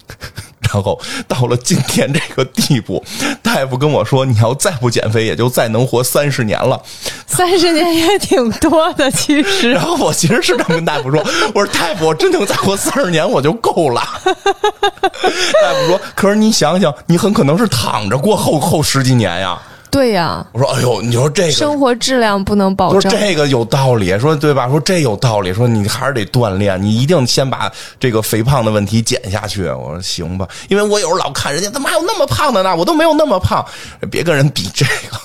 Speaker 2: 然后到了今天这个地步，大夫跟我说，你要再不减肥，也就再能活三十年了。
Speaker 1: 三十年也挺多的，其实。
Speaker 2: 然后我其实是这么跟大夫说，我说大夫，我真能再活三十年，我就够了。大夫说，可是你想想，你很可能是躺着过后后十几年呀。
Speaker 1: 对呀，
Speaker 2: 我说，哎呦，你说这个
Speaker 1: 生活质量不能保证，
Speaker 2: 说这个有道理，说对吧？说这有道理，说你还是得锻炼，你一定先把这个肥胖的问题减下去。我说行吧，因为我有时候老看人家，怎么还有那么胖的呢？我都没有那么胖，别跟人比这个。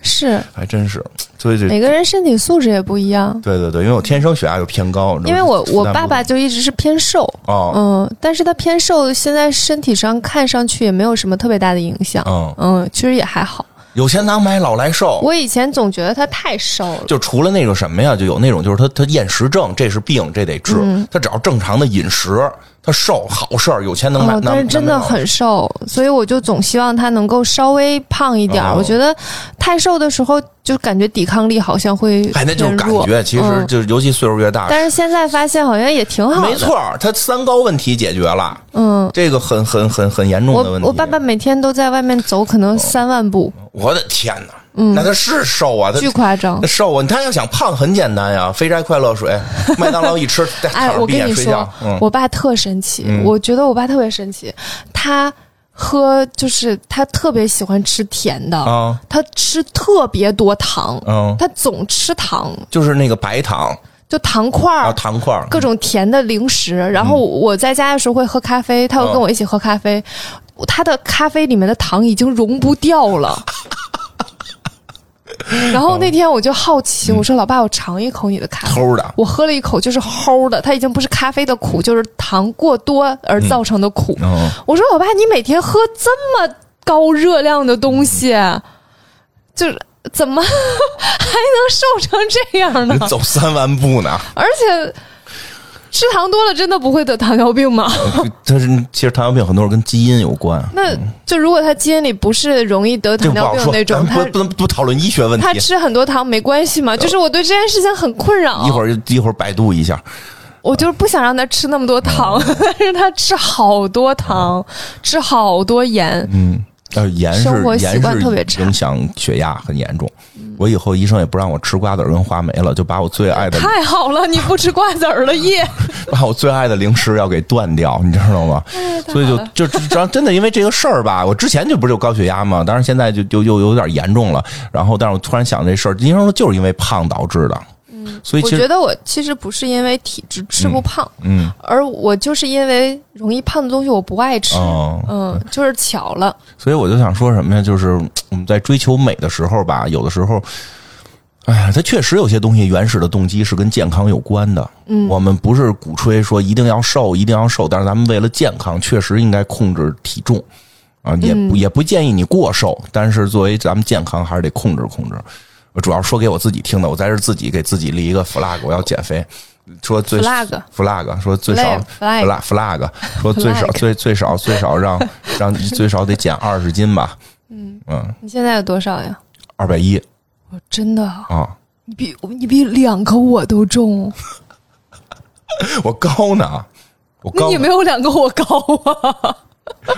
Speaker 1: 是，
Speaker 2: 还真是，所以
Speaker 1: 每个人身体素质也不一样。
Speaker 2: 对对对，因为我天生血压就偏高，
Speaker 1: 因为我我爸爸就一直是偏瘦
Speaker 2: 哦，
Speaker 1: 嗯，但是他偏瘦，现在身体上看上去也没有什么特别大的影响，嗯嗯，其实也还好。
Speaker 2: 有钱难买老来瘦。
Speaker 1: 我以前总觉得他太瘦了，
Speaker 2: 就除了那个什么呀，就有那种就是他他厌食症，这是病，这得治。他只要正常的饮食，他瘦好事儿，有钱能买。
Speaker 1: 但是真的很瘦，所以我就总希望他能够稍微胖一点。我觉得太瘦的时候。就感觉抵抗力好像会
Speaker 2: 哎，那种感觉，其实就是尤其岁数越大。
Speaker 1: 但是现在发现好像也挺好
Speaker 2: 的。没错，他三高问题解决了。嗯，这个很很很很严重的问题。
Speaker 1: 我爸爸每天都在外面走，可能三万步。
Speaker 2: 我的天哪！嗯，那他是瘦啊，他
Speaker 1: 巨夸张。
Speaker 2: 瘦啊！他要想胖很简单呀，肥宅快乐水，麦当劳一吃，
Speaker 1: 哎，我跟你说，我爸特神奇，我觉得我爸特别神奇，他。喝就是他特别喜欢吃甜的，他吃特别多糖，他总吃糖，
Speaker 2: 就是那个白糖，
Speaker 1: 就糖块儿，
Speaker 2: 糖块儿，
Speaker 1: 各种甜的零食。然后我在家的时候会喝咖啡，他会跟我一起喝咖啡，他的咖啡里面的糖已经融不掉了。然后那天我就好奇，我说：“老爸，我尝一口你的咖啡。”
Speaker 2: 齁的，
Speaker 1: 我喝了一口就是齁的，它已经不是咖啡的苦，就是糖过多而造成的苦。我说：“老爸，你每天喝这么高热量的东西，就是怎么 还能瘦成这样呢？
Speaker 2: 走三万步呢？
Speaker 1: 而且。”吃糖多了真的不会得糖尿病吗？
Speaker 2: 但是其实糖尿病很多人跟基因有关。
Speaker 1: 那就如果他基因里不是容易得糖尿病那种，
Speaker 2: 他不能不讨论医学问题。
Speaker 1: 他吃很多糖没关系吗？就是我对这件事情很困扰。
Speaker 2: 一会儿一会儿百度一下。
Speaker 1: 我就是不想让他吃那么多糖，但是他吃好多糖，吃好多盐。
Speaker 2: 嗯。呃，盐是盐是影响血压很严重。我以后医生也不让我吃瓜子跟话梅了，就把我最爱的
Speaker 1: 太好了，你不吃瓜子了耶？
Speaker 2: 把我最爱的零食要给断掉，你知道吗？所以就就这真的因为这个事儿吧，我之前就不是有高血压嘛，但是现在就就又有点严重了。然后，但是我突然想这事儿，医生说就是因为胖导致的。所以
Speaker 1: 我觉得我其实不是因为体质吃不胖，嗯，而我就是因为容易胖的东西我不爱吃，嗯，就是巧了。
Speaker 2: 所以我就想说什么呀？就是我们在追求美的时候吧，有的时候，哎呀，它确实有些东西原始的动机是跟健康有关的。嗯，我们不是鼓吹说一定要瘦，一定要瘦，但是咱们为了健康，确实应该控制体重啊，也不也不建议你过瘦，但是作为咱们健康，还是得控制控制。我主要说给我自己听的，我在这自己给自己立一个 flag，我要减肥。说最
Speaker 1: flag
Speaker 2: flag 说最少 flag flag 说最少最最少最少让让最少得减二十斤吧。嗯嗯，
Speaker 1: 你现在有多少呀？
Speaker 2: 二百一。
Speaker 1: 我真的啊，你比你比两个我都重。
Speaker 2: 我高呢，我高
Speaker 1: 你没有两个我高啊。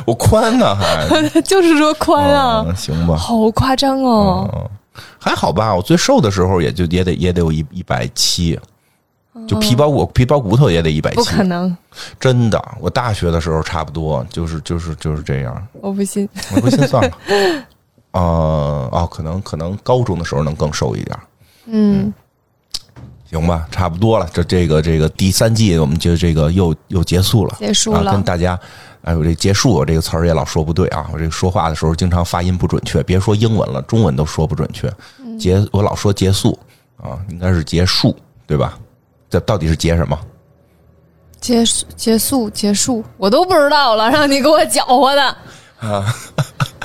Speaker 2: 我宽呢还
Speaker 1: 就是说宽啊，
Speaker 2: 行吧？
Speaker 1: 好夸张哦。
Speaker 2: 还好吧，我最瘦的时候也就也得也得有一一百七，就皮包骨皮包骨头也得一百七，不
Speaker 1: 可能，
Speaker 2: 真的，我大学的时候差不多就是就是就是这样，
Speaker 1: 我不信，
Speaker 2: 我不信算了，呃哦，可能可能高中的时候能更瘦一点，嗯，行吧，差不多了，这这个这个第三季我们就这个又又结束了，
Speaker 1: 结束了，
Speaker 2: 跟大家。哎，我这结束，我这个词儿也老说不对啊！我这说话的时候经常发音不准确，别说英文了，中文都说不准确。结，我老说结束啊，应该是结束，对吧？这到底是结什么？
Speaker 1: 结束结束结束，我都不知道了，让你给我搅和的
Speaker 2: 啊，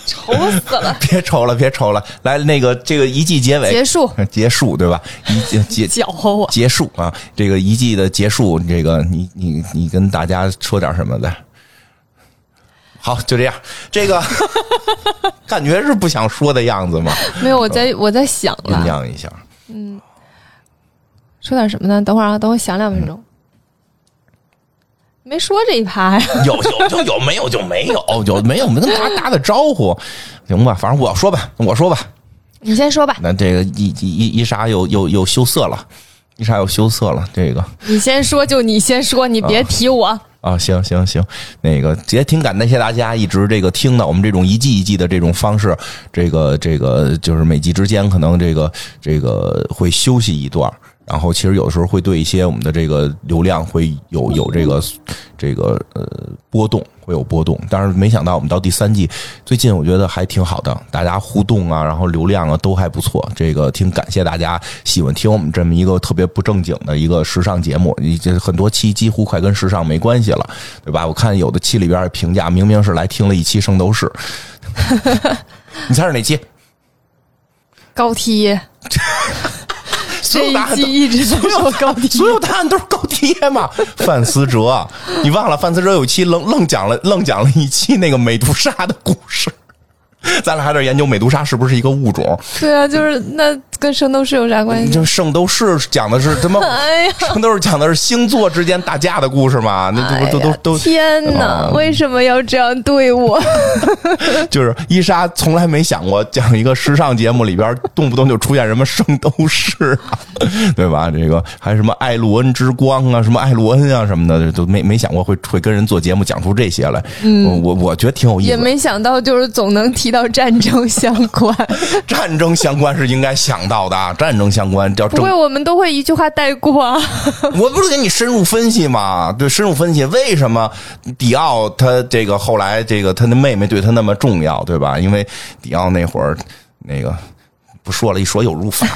Speaker 1: 愁死了！
Speaker 2: 别愁了，别愁了，来那个这个一季结尾
Speaker 1: 结束
Speaker 2: 结束对吧？一结
Speaker 1: 搅和我
Speaker 2: 结束啊，这个一季的结束，这个你你你跟大家说点什么的？好，就这样。这个 感觉是不想说的样子吗？
Speaker 1: 没有，我在我在想
Speaker 2: 酝酿一下。
Speaker 1: 嗯，说点什么呢？等会儿啊，等我想两分钟。没说这一趴呀？
Speaker 2: 有有就有，没有就没有，有没有我们跟大家打个招呼，行吧？反正我说吧，我说吧。
Speaker 1: 你先说吧。
Speaker 2: 那这个一一一莎又又又羞涩了，一莎又羞涩了。这个
Speaker 1: 你先说，就你先说，你别提我。
Speaker 2: 啊，行行行，那个也挺感谢大家一直这个听到我们这种一季一季的这种方式，这个这个就是每季之间可能这个这个会休息一段。然后其实有的时候会对一些我们的这个流量会有有这个这个呃波动，会有波动。但是没想到我们到第三季，最近我觉得还挺好的，大家互动啊，然后流量啊都还不错。这个挺感谢大家喜欢听我们这么一个特别不正经的一个时尚节目，已经很多期几乎快跟时尚没关系了，对吧？我看有的期里边评价明明是来听了一期《圣斗士》，你猜是哪期？
Speaker 1: 高梯。这一季一直所有高低，
Speaker 2: 所有答案都是高低嘛？范思哲，你忘了？范思哲有一期愣愣讲了愣讲了一期那个美杜莎的故事。咱俩还在研究美杜莎是不是一个物种？
Speaker 1: 对啊，就是那跟圣斗士有啥关系？
Speaker 2: 就圣斗士讲的是他妈 圣斗士讲的是星座之间打架的故事嘛？那这不都都都
Speaker 1: 天哪！为什么要这样对我？
Speaker 2: 就是伊莎从来没想过讲一个时尚节目里边动不动就出现什么圣斗士啊，对吧？这个还什么艾露恩之光啊，什么艾露恩啊什么的，都没没想过会会跟人做节目讲出这些来。嗯，我我觉得挺有意思。
Speaker 1: 也没想到就是总能提。到战争相关，
Speaker 2: 战争相关是应该想到的。战争相关叫不
Speaker 1: 会，我们都会一句话带过。
Speaker 2: 我不是给你深入分析吗？对，深入分析为什么迪奥他这个后来这个他的妹妹对他那么重要，对吧？因为迪奥那会儿那个不说了一说有入法，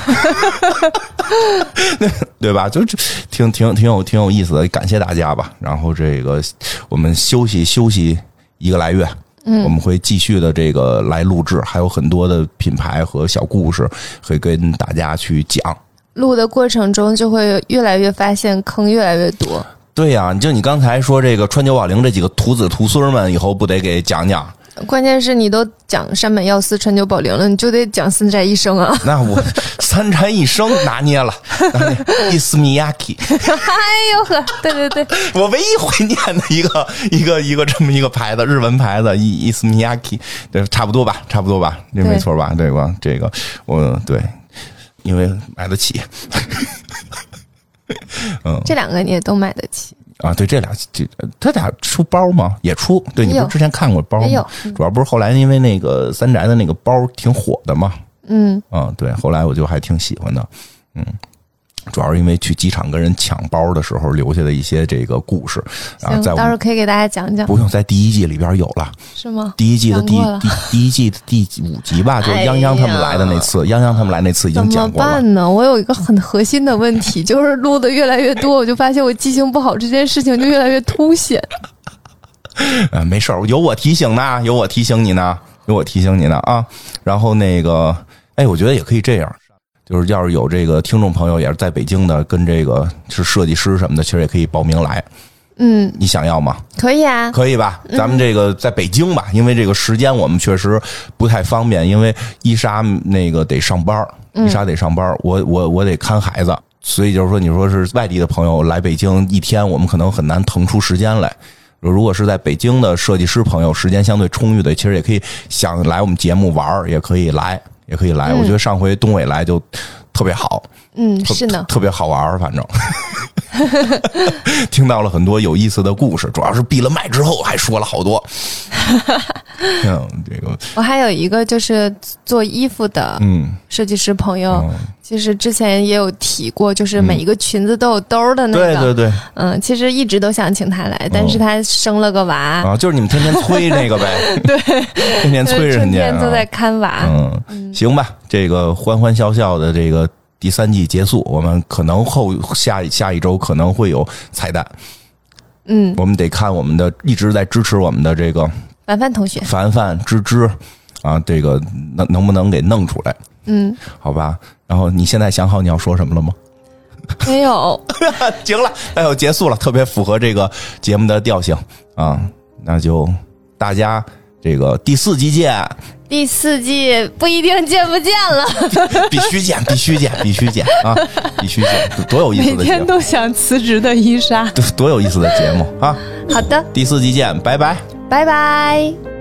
Speaker 2: 对吧？就挺挺挺有挺有意思的。感谢大家吧。然后这个我们休息休息一个来月。
Speaker 1: 嗯，
Speaker 2: 我们会继续的这个来录制，还有很多的品牌和小故事会跟大家去讲。
Speaker 1: 录的过程中就会越来越发现坑越来越多。
Speaker 2: 对呀，就你刚才说这个川久保玲这几个徒子徒孙们，以后不得给讲讲？
Speaker 1: 关键是你都讲山本耀司、川久保玲了，你就得讲三宅一生啊！
Speaker 2: 那我三宅一生拿捏了，伊斯米亚基。
Speaker 1: 哎呦呵，对对对，
Speaker 2: 我唯一会念的一个一个一个这么一个牌子，日文牌子伊伊斯米亚基，对，差不多吧，差不多吧，这没错吧？这个？这个我对，因为买得起。嗯，
Speaker 1: 这两个你也都买得起。
Speaker 2: 啊，对，这俩这他俩出包吗？也出。对，你不是之前看过包吗？主要不是后来因为那个三宅的那个包挺火的嘛。
Speaker 1: 嗯。
Speaker 2: 啊，对，后来我就还挺喜欢的。嗯。主要是因为去机场跟人抢包的时候留下的一些这个故事，然后在
Speaker 1: 到时候可以给大家讲讲。
Speaker 2: 不用，在第一季里边有了，
Speaker 1: 是吗？
Speaker 2: 第一季的第第第一季的第五集吧，就是泱泱他们来的那次，泱泱他们来那次已经讲过
Speaker 1: 了。怎么办呢？我有一个很核心的问题，就是录的越来越多，我就发现我记性不好，这件事情就越来越凸显。
Speaker 2: 啊，没事儿，有我提醒呢，有我提醒你呢，有我提醒你呢啊。然后那个，哎，我觉得也可以这样。就是要是有这个听众朋友也是在北京的，跟这个是设计师什么的，其实也可以报名来。
Speaker 1: 嗯，
Speaker 2: 你想要吗？
Speaker 1: 可以啊，
Speaker 2: 可以吧？咱们这个在北京吧，因为这个时间我们确实不太方便，因为伊莎那个得上班，伊莎得上班，我我我得看孩子，所以就是说，你说是外地的朋友来北京一天，我们可能很难腾出时间来。如果是在北京的设计师朋友，时间相对充裕的，其实也可以想来我们节目玩也可以来。也可以来，我觉得上回东伟来就特别好，
Speaker 1: 嗯，是呢，
Speaker 2: 特别好玩反正 听到了很多有意思的故事，主要是闭了麦之后还说了好多。嗯，这个
Speaker 1: 我还有一个就是做衣服的，
Speaker 2: 嗯，
Speaker 1: 设计师朋友，其实之前也有提过，就是每一个裙子都有兜的那个，
Speaker 2: 对对对，
Speaker 1: 嗯，其实一直都想请他来，但是他生了个娃。
Speaker 2: 啊，就是你们天天催那个呗，
Speaker 1: 对，
Speaker 2: 天天催人家，
Speaker 1: 天天都在看娃，
Speaker 2: 嗯，行吧，这个欢欢笑笑的这个第三季结束，我们可能后下下一周可能会有彩蛋。
Speaker 1: 嗯，
Speaker 2: 我们得看我们的一直在支持我们的这个
Speaker 1: 凡凡同学，
Speaker 2: 凡凡芝芝啊，这个能能不能给弄出来？
Speaker 1: 嗯，
Speaker 2: 好吧。然后你现在想好你要说什么了吗？
Speaker 1: 没有，
Speaker 2: 行了，哎呦，结束了，特别符合这个节目的调性啊。那就大家这个第四季见，
Speaker 1: 第四季不一定见不见了，
Speaker 2: 必须见，必须见，必须见啊，必须见，多有意思的节目，
Speaker 1: 天都想辞职的伊莎。
Speaker 2: 多多有意思的节目啊！
Speaker 1: 好的，
Speaker 2: 第四季见，拜拜。
Speaker 1: 拜拜。